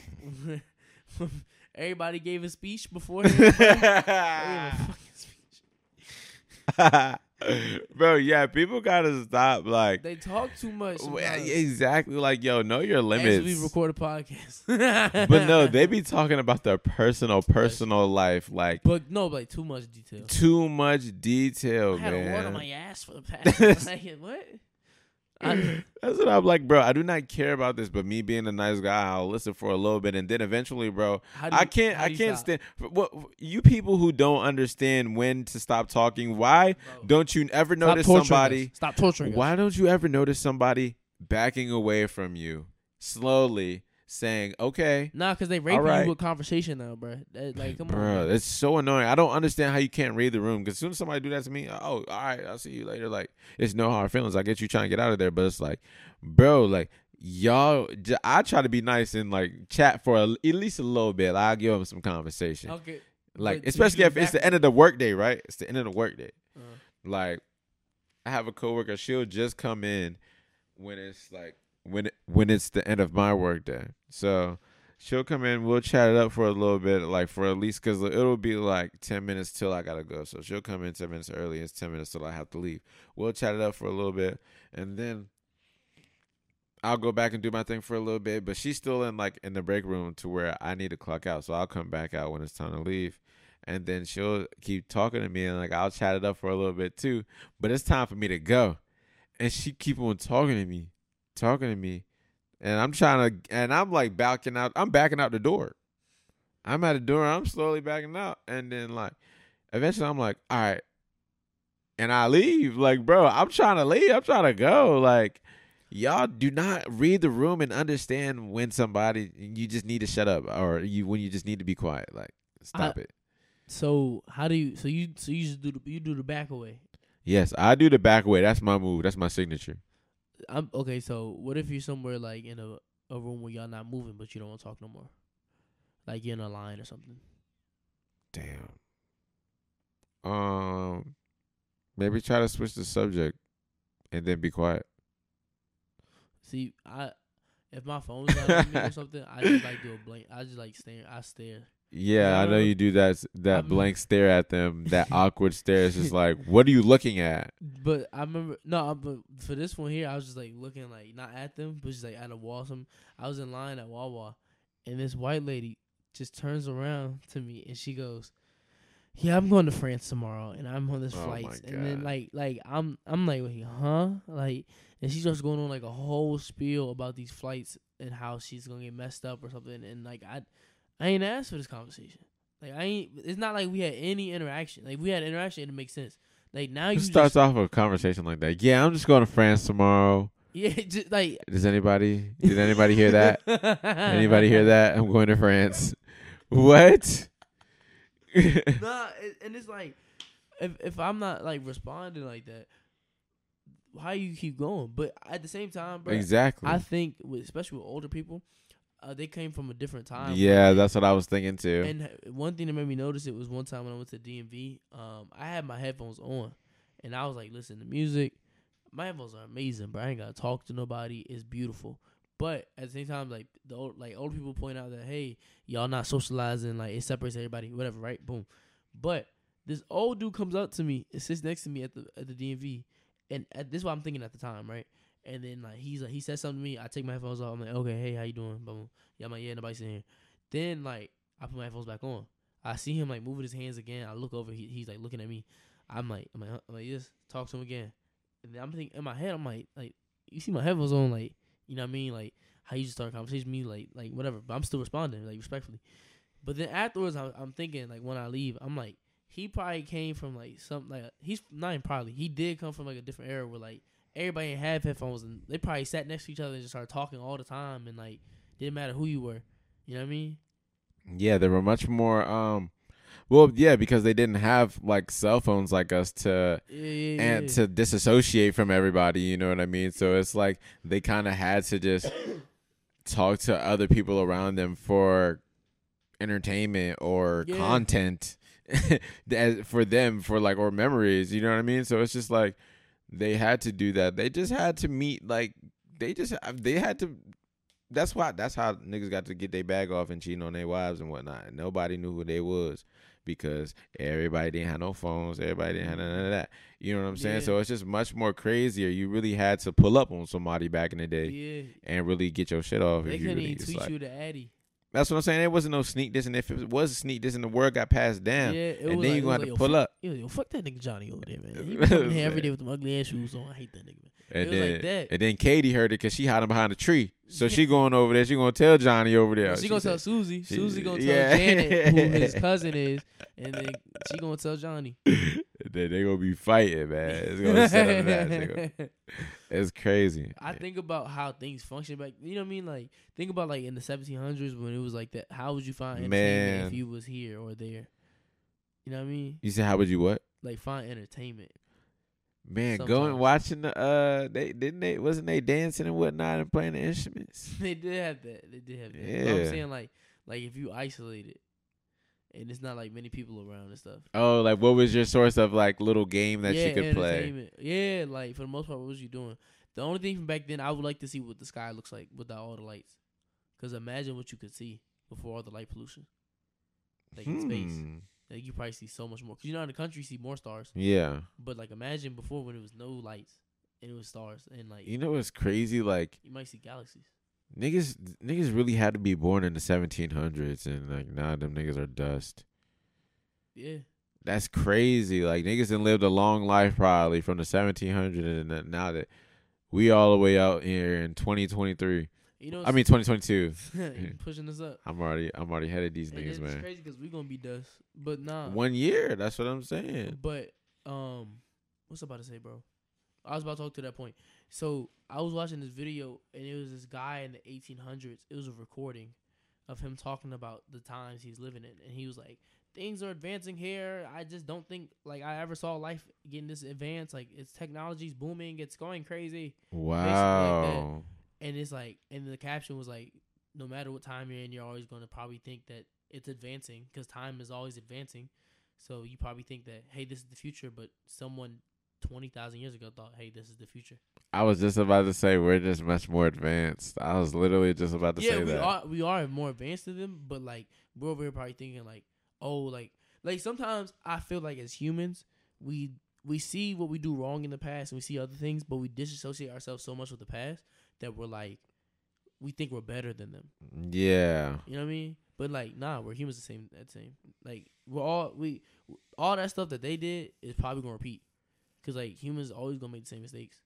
S1: Everybody gave a speech before. Bro? They gave a fucking speech.
S2: Bro, yeah, people gotta stop like
S1: They talk too much. Sometimes.
S2: exactly like yo, know your
S1: As
S2: limits.
S1: we record a podcast.
S2: but no, they be talking about their personal, personal life, like
S1: But no, like too much detail.
S2: too much detail,
S1: I had a wart on
S2: man.
S1: my ass for the past. like, what? I,
S2: That's what I'm like, bro. I do not care about this, but me being a nice guy, I'll listen for a little bit, and then eventually, bro,
S1: how do
S2: I can't,
S1: how
S2: I
S1: do you
S2: can't
S1: stop?
S2: stand. What you people who don't understand when to stop talking? Why
S1: Bro,
S2: don't you ever
S1: stop
S2: notice
S1: torturing
S2: somebody?
S1: us. Stop torturing us.
S2: Why don't you ever notice somebody backing away from you slowly, saying, "Okay,
S1: Nah, because they raping
S2: right.
S1: you with conversation now, bro. That, like, come
S2: bro,
S1: on. bro.
S2: it's so annoying. I don't understand how you can't read the room. Because as soon as somebody do that to me, oh, all right, I'll see you later. Like, it's no hard feelings. I get you trying to get out of there, but it's like, bro, like y'all. i try to be nice and like chat for a, at least a little bit. I'll give them some conversation.
S1: Okay.
S2: Like,
S1: but
S2: especially if it's the end of the workday, right? It's the end of the workday.
S1: Uh,
S2: Like, I have a coworker. She'll just come in when it's like when when it's the end of my workday. So she'll come in. We'll chat it up for a little bit, like for at least because it'll be like ten minutes till I gotta go. So she'll come in ten minutes early. It's ten minutes till I have to leave. We'll chat it up for a little bit, and then I'll go back and do my thing for a little bit. But she's still in like in the break room to where I need to clock out. So I'll come back out when it's time to leave. And then she'll keep talking to me and like I'll chat it up for a little bit too. But it's time for me to go. And she keep on talking to me, talking to me. And I'm trying to and I'm like backing out. I'm backing out the door. I'm at the door, I'm slowly backing out. And then like eventually I'm like, all right. And I leave. Like, bro, I'm trying to leave. I'm trying to go. Like, y'all do not read the room and understand when somebody you just need to shut up or you when you just need to be quiet. Like, stop it.
S1: so how do you? So you so you just do the you do the back away.
S2: Yes, I do the back away. That's my move. That's my signature.
S1: I'm okay. So what if you're somewhere like in a a room where y'all not moving, but you don't want to talk no more? like you're in a line or something.
S2: Damn. Um, maybe try to switch the subject, and then be quiet.
S1: See, I if my phone's not on me or something, I just like do a blank. I just like stare. I stare.
S2: Yeah, I know you do that that
S1: I'm-
S2: blank stare at them. That awkward stare is just like, what are you looking at?
S1: But I remember no, but for this one here, I was just like looking like not at them, but just like at a wall. Some I was in line at Wawa, and this white lady just turns around to me and she goes, "Yeah, I'm going to France tomorrow, and I'm on this
S2: Oh
S1: flight." And then like like I'm I'm like, Wait, huh? Like, and she starts going on like a whole spiel about these flights and how she's gonna get messed up or something. And like I I ain't asked for this conversation. Like I ain't. It's not like we had any interaction. Like we had interaction, it makes sense. Like now you just
S2: starts off a conversation like that? Yeah, I'm just going to France tomorrow.
S1: Yeah, just like
S2: Does anybody? Did anybody hear that? Anybody hear that? I'm going to France. What?
S1: Nah, and it's like if if I'm not like responding like that, why you keep going? But at the same time, bro,
S2: exactly.
S1: I think with, especially with older people, uh, they came from a different time.
S2: yeah, that's what I was thinking too.
S1: And one thing that made me notice it was one time when I went to DMV, um, I had my headphones on, and I was like listening to music. My headphones are amazing, but I ain't gotta talk to nobody. It's beautiful. But at the same time, like the old, like older people point out that hey, y'all not socializing, like it separates everybody, whatever, right? Boom. But this old dude comes up to me and sits next to me at the at the DMV, and at, this is what I'm thinking at the time, right? And then like he's like he says something to me, I take my headphones off. I'm like, okay, hey, how you doing? Boom. Yeah, I'm like, yeah, nobody's in here. Then like I put my headphones back on. I see him like moving his hands again. I look over. He, he's like looking at me. I'm like, I'm like? I'm like, yes. Talk to him again. And then I'm thinking in my head, I'm like, like you see my headphones on, like you know what I mean, like how you just start a conversation with me, like like whatever. But I'm still responding, like respectfully. But then afterwards, I'm, I'm thinking like when I leave, I'm like, he probably came from like something like he's not even probably he did come from like a different era where like everybody have headphones and they probably sat next to each other and just started talking all the time and like didn't matter who you were. You know what I mean?
S2: yeah, they were much more. Um, well, yeah, because they didn't have like cell phones like us to
S1: Yeah, yeah,
S2: and
S1: yeah.
S2: to disassociate from everybody. You know what I mean? So it's like they kind of had to just talk to other people around them for entertainment or content for them for like or memories. You know what I mean? So it's just like they had to do that. They just had to meet like they just uh, they had to. That's why. That's how niggas got to get their bag off and cheating on their wives and whatnot. Nobody knew who they was because everybody didn't have no phones. Everybody didn't have none of that. You know what I'm saying?
S1: Yeah.
S2: So it's just much more crazier. You really had to pull up on somebody back in the day
S1: yeah.
S2: and really get your shit off.
S1: They couldn't
S2: really,
S1: even tweet
S2: like-
S1: you to Addy.
S2: That's what I'm saying. There wasn't no sneak this, and if it was a sneak this, and the word got passed down,
S1: Yeah, it
S2: and then
S1: like,
S2: you
S1: it
S2: gonna have
S1: like,
S2: to pull
S1: fuck,
S2: up.
S1: Yo, yo, fuck that nigga Johnny over there, man. He coming here every day with them ugly ass shoes on. I hate that nigga, man.
S2: And
S1: It was
S2: then,
S1: like that.
S2: and then Katie heard it because she hiding behind a tree. So she going over there. She gonna tell Johnny over there.
S1: she, gonna tell Susie.
S2: she-
S1: Susie gonna tell
S2: yeah.
S1: Janet who his cousin is, and then she gonna tell Johnny.
S2: They they gonna be fighting, man. It's gonna set up that. Gonna- It's crazy.
S1: I think about how things function back. You know what I mean? Like think about like in the 1700s when it was like that. How would you find entertainment if you was here or there? You know what I mean?
S2: You said, how would you what?
S1: Like find entertainment.
S2: Man, going watching the uh, they didn't they wasn't they dancing and whatnot and playing the instruments.
S1: they did have that. They did have that. But I'm saying like like if you isolate it and it's not like many people around and stuff.
S2: Oh, like what was your source of like little game that
S1: yeah,
S2: you could play?
S1: Yeah, like for the most part, what was you doing? The only thing from back then, I would like to see what the sky looks like without all the lights. Cause imagine what you could see before all the light pollution, like in space.
S2: Hmm.
S1: Like you probably see so much more. Cause you know in the country you see more stars,
S2: Yeah.
S1: but like imagine before when it was no lights and it was stars and like
S2: You know what's crazy? Like
S1: you might see galaxies.
S2: Niggas, niggas really had to be born in the 1700s, and like now them niggas are dust.
S1: Yeah,
S2: That's crazy. Like niggas done lived a long life probably from the 1700s, and now that we all the way out here in 2023.
S1: you know.
S2: I mean 2022.
S1: pushing us up.
S2: I'm already, I'm already ahead of these
S1: And
S2: niggas,
S1: it's
S2: man.
S1: crazy because we gonna be dust, but nah.
S2: One year. That's what I'm saying.
S1: But um, what's I about to say, bro? I was about to talk to that point. So I was watching this video, and it was this guy in the 1800s. It was a recording of him talking about the times he's living in, and he was like, "Things are advancing here. I just don't think like I ever saw life getting this advanced. Like it's technology's booming. It's going crazy."
S2: Wow.
S1: And it's like, and the caption was like, "No matter what time you're in, you're always going to probably think that it's advancing because time is always advancing. So you probably think that hey, this is the future, but someone twenty thousand years ago thought, hey, this is the future.
S2: I was just about to say we're just much more advanced. I was literally just about to
S1: yeah,
S2: say
S1: we
S2: that.
S1: are we are more advanced than them, but like we're over here probably thinking like, oh, like like sometimes I feel like as humans we we see what we do wrong in the past and we see other things, but we disassociate ourselves so much with the past that we're like we think we're better than them.
S2: Yeah.
S1: You know what I mean? But like, nah, we're humans the same. That same. Like we're all we all that stuff that they did is probably gonna repeat. Cause like humans always gonna make the same mistakes.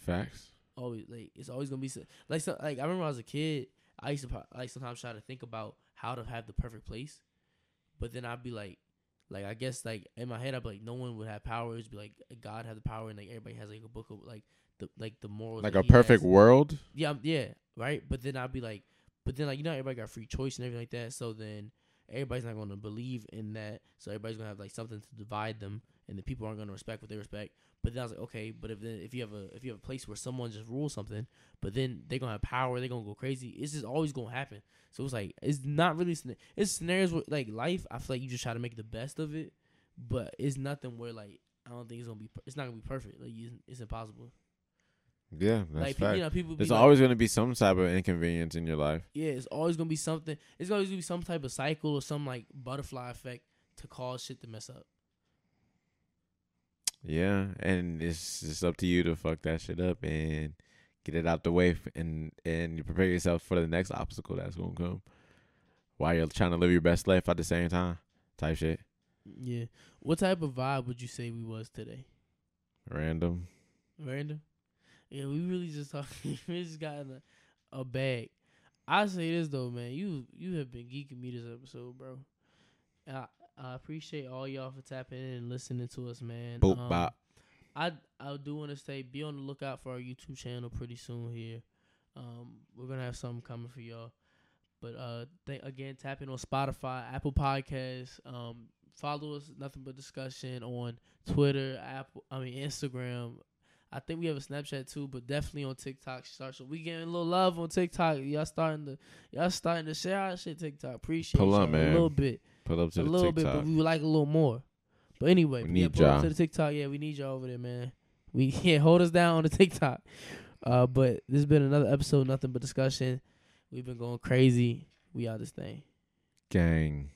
S2: Facts.
S1: Always like it's always gonna be so, like so, like I remember when I was a kid. I used to like sometimes try to think about how to have the perfect place, but then I'd be like, like I guess like in my head I'd be like, no one would have power. It'd be like God had the power, and like everybody has like a book of like the like the morals.
S2: Like a perfect
S1: has.
S2: world.
S1: Yeah, um, yeah, right. But then I'd be like, but then like you know everybody got free choice and everything like that. So then everybody's not going to believe in that. So everybody's gonna have like something to divide them, and the people aren't gonna respect what they respect. But then I was like, okay, but if then if you have a if you have a place where someone just rules something, but then they're gonna have power, they're gonna go crazy. It's just always gonna happen. So it's like it's not really it's scenarios where like life. I feel like you just try to make the best of it, but it's nothing where like I don't think it's gonna be. It's not gonna be perfect. Like it's, it's impossible.
S2: Yeah, that's
S1: like
S2: fact.
S1: you know, people.
S2: There's
S1: like,
S2: always going to be some type of inconvenience in your life.
S1: Yeah, it's always gonna be something. It's always gonna be some type of cycle or some like butterfly effect to cause shit to mess up.
S2: Yeah, and it's just up to you to fuck that shit up and get it out the way, and and you prepare yourself for the next obstacle that's gonna come, while you're trying to live your best life at the same time. Type shit.
S1: Yeah. What type of vibe would you say we was today?
S2: Random.
S1: Random. Yeah, we really just talking. we just got in a, a bag. I say this though, man. You you have been geeking me this episode, bro. I I appreciate all y'all for tapping in and listening to us, man.
S2: Boop
S1: Um,
S2: bop.
S1: I I do want to say be on the lookout for our YouTube channel pretty soon here. Um, we're gonna have something coming for y'all. But uh, th- again, tap in on Spotify, Apple Podcasts. Um, follow us, nothing but discussion on Twitter, Apple. I mean Instagram. I think we have a Snapchat too, but definitely on TikTok. Start so we getting a little love on TikTok. Y'all starting to y'all starting to share our shit TikTok. Appreciate
S2: Pull up, man.
S1: a little bit
S2: Pull up to
S1: a
S2: the
S1: little bit, but we would like a little more. But anyway,
S2: We
S1: yeah,
S2: need
S1: pull up
S2: y'all.
S1: to the TikTok. Yeah, we need y'all over there, man. We yeah, hold us down on the TikTok. Uh, but this has been another episode, nothing but discussion. We've been going crazy. We out this thing.
S2: Gang.